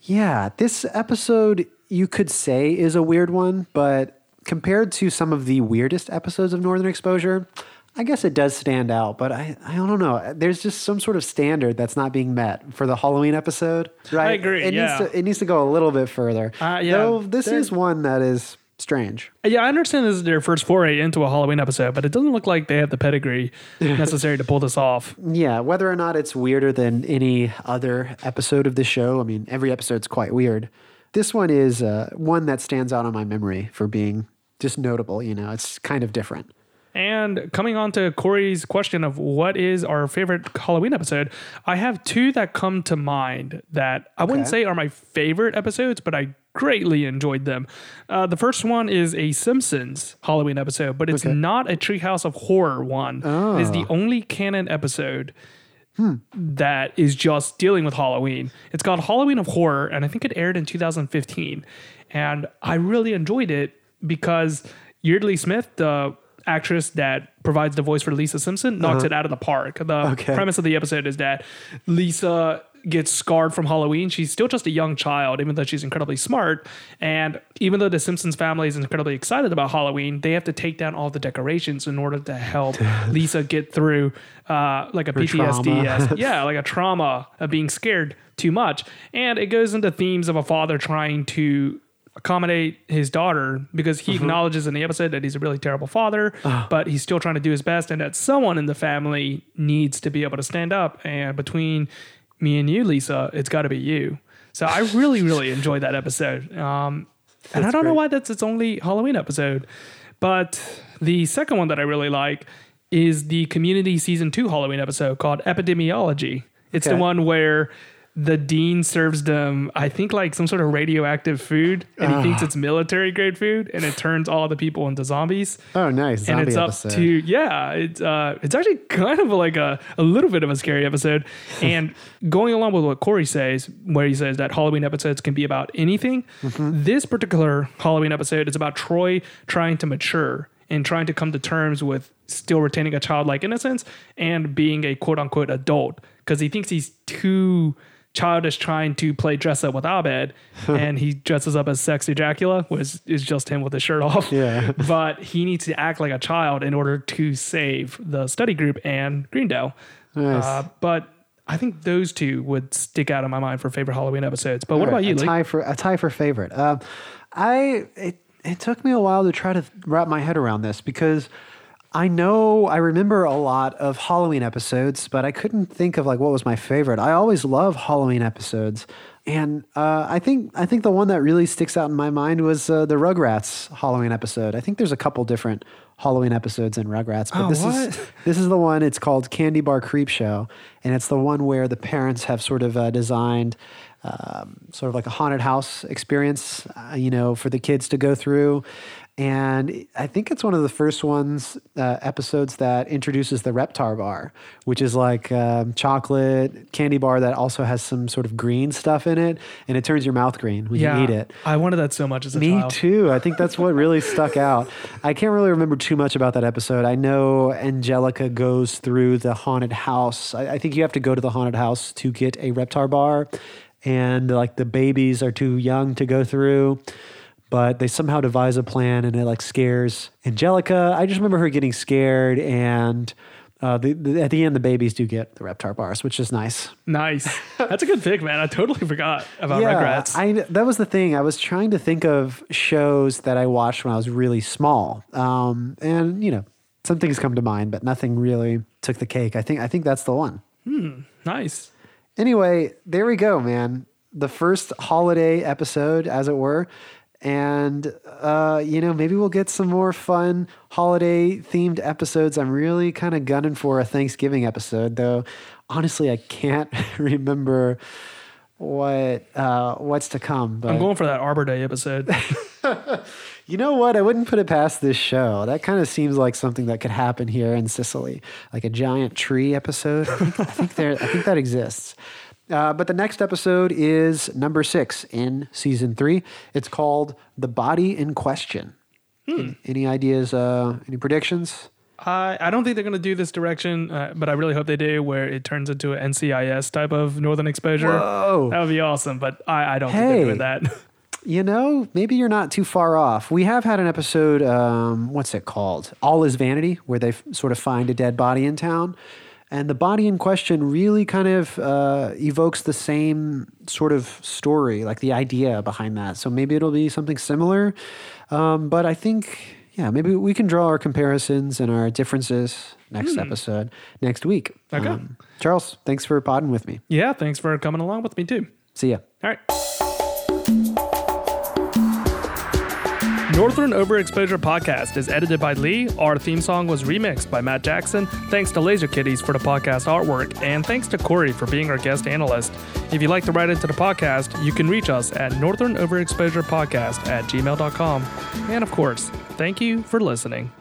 yeah, this episode you could say is a weird one, but compared to some of the weirdest episodes of Northern Exposure, I guess it does stand out, but I, I don't know. There's just some sort of standard that's not being met for the Halloween episode, right? I agree, It yeah. needs to it needs to go a little bit further. Uh, yeah, Though this is one that is strange. Yeah, I understand this is their first foray into a Halloween episode, but it doesn't look like they have the pedigree *laughs* necessary to pull this off. Yeah, whether or not it's weirder than any other episode of the show, I mean, every episode's quite weird. This one is uh, one that stands out on my memory for being just notable. You know, it's kind of different. And coming on to Corey's question of what is our favorite Halloween episode, I have two that come to mind that I wouldn't say are my favorite episodes, but I greatly enjoyed them. Uh, the first one is a Simpsons Halloween episode, but it's Okay. not a Treehouse of Horror one. It is the Oh. only canon episode that is just dealing with Halloween. It's called Halloween of Horror, and I think it aired in 2015. And I really enjoyed it because Yeardley Smith, the actress that provides the voice for Lisa Simpson, knocks Uh-huh. it out of the park. The Okay. premise of the episode is that Lisa gets scarred from Halloween. She's still just a young child, even though she's incredibly smart. And even though the Simpsons family is incredibly excited about Halloween, they have to take down all the decorations in order to help *laughs* Lisa get through uh, like a Her PTSD. as- *laughs* yeah, like a trauma of being scared too much. And it goes into themes of a father trying to accommodate his daughter because he Mm-hmm. acknowledges in the episode that he's a really terrible father, Ah. but he's still trying to do his best and that someone in the family needs to be able to stand up. And between me and you, Lisa, it's got to be you. So I really, really *laughs* enjoyed that episode. Um, and I don't know why that's its only Halloween episode. But the second one that I really like is the Community Season 2 Halloween episode called Epidemiology. It's the one where the dean serves them, I think, like some sort of radioactive food, and he Ah. thinks it's military grade food, and it turns all the people into zombies. Oh, nice. and Zombie it's up to yeah, it's uh, it's actually kind of like a a little bit of a scary episode, *laughs* and going along with what Corey says, where he says that Halloween episodes can be about anything. Mm-hmm. This particular Halloween episode is about Troy trying to mature and trying to come to terms with still retaining a childlike innocence and being a quote unquote adult because he thinks he's too childish trying to play dress up with Abed *laughs* and he dresses up as sexy Dracula, which is just him with his shirt off. Yeah. *laughs* but he needs to act like a child in order to save the study group and Greendale. Nice. Uh, but I think those two would stick out in my mind for favorite Halloween episodes. But what right, about you, a Lee? tie for a tie for favorite. Um, I it, it took me a while to try to wrap my head around this because I know I remember a lot of Halloween episodes, but I couldn't think of like what was my favorite. I always love Halloween episodes, and uh, I think I think the one that really sticks out in my mind was uh, the Rugrats Halloween episode. I think there's a couple different Halloween episodes in Rugrats, but Oh, this what? is *laughs* this is the one. It's called Candy Bar Creep Show, and it's the one where the parents have sort of uh, designed um, sort of like a haunted house experience, uh, you know, for the kids to go through. And I think it's one of the first ones uh, episodes that introduces the Reptar bar, which is like um, chocolate candy bar that also has some sort of green stuff in it, and it turns your mouth green when yeah, you eat it. I wanted that so much as a Me child. too. I think that's what really stuck out. I can't really remember too much about that episode. I know Angelica goes through the haunted house. I, I think you have to go to the haunted house to get a Reptar bar, and like the babies are too young to go through. But they somehow devise a plan, and it like scares Angelica. I just remember her getting scared, and uh, the, the, at the end, the babies do get the Reptar bars, which is nice. Nice. *laughs* That's a good pick, man. I totally forgot about Rugrats. I that was the thing. I was trying to think of shows that I watched when I was really small, um, and you know, some things come to mind, but nothing really took the cake. I think I think that's the one. Hmm, nice. Anyway, there we go, man. The first holiday episode, as it were. And, uh, you know, maybe we'll get some more fun holiday themed episodes. I'm really kind of gunning for a Thanksgiving episode, though. Honestly, I can't *laughs* remember what uh, what's to come. But I'm going for that Arbor Day episode. *laughs* you know what? I wouldn't put it past this show. That kind of seems like something that could happen here in Cicely, like a giant tree episode. I think, I think there. I think that exists. Uh, but the next episode is number six in season three. It's called "The Body in Question." Any ideas? Uh, any predictions? I, I don't think they're going to do this direction, uh, but I really hope they do, where it turns into an NCIS type of Northern Exposure. Whoa. That would be awesome, but I, I don't think they're Hey. doing that. *laughs* You know, maybe you're not too far off. We have had an episode, um, what's it called? All is Vanity, where they f- sort of find a dead body in town. And the body in question really kind of uh, evokes the same sort of story, like the idea behind that. So maybe it'll be something similar. Um, but I think, yeah, maybe we can draw our comparisons and our differences next episode, next week. Okay. Um, Charles, thanks for podding with me. yeah, thanks for coming along with me, too. See ya. All right. Northern Overexposure Podcast is edited by Lee. Our theme song was remixed by Matt Jackson. Thanks to Laser Kitties for the podcast artwork, and thanks to Corey for being our guest analyst. If you'd like to write into the podcast, you can reach us at Northern Overexposure Podcast at gmail.com. And of course, thank you for listening.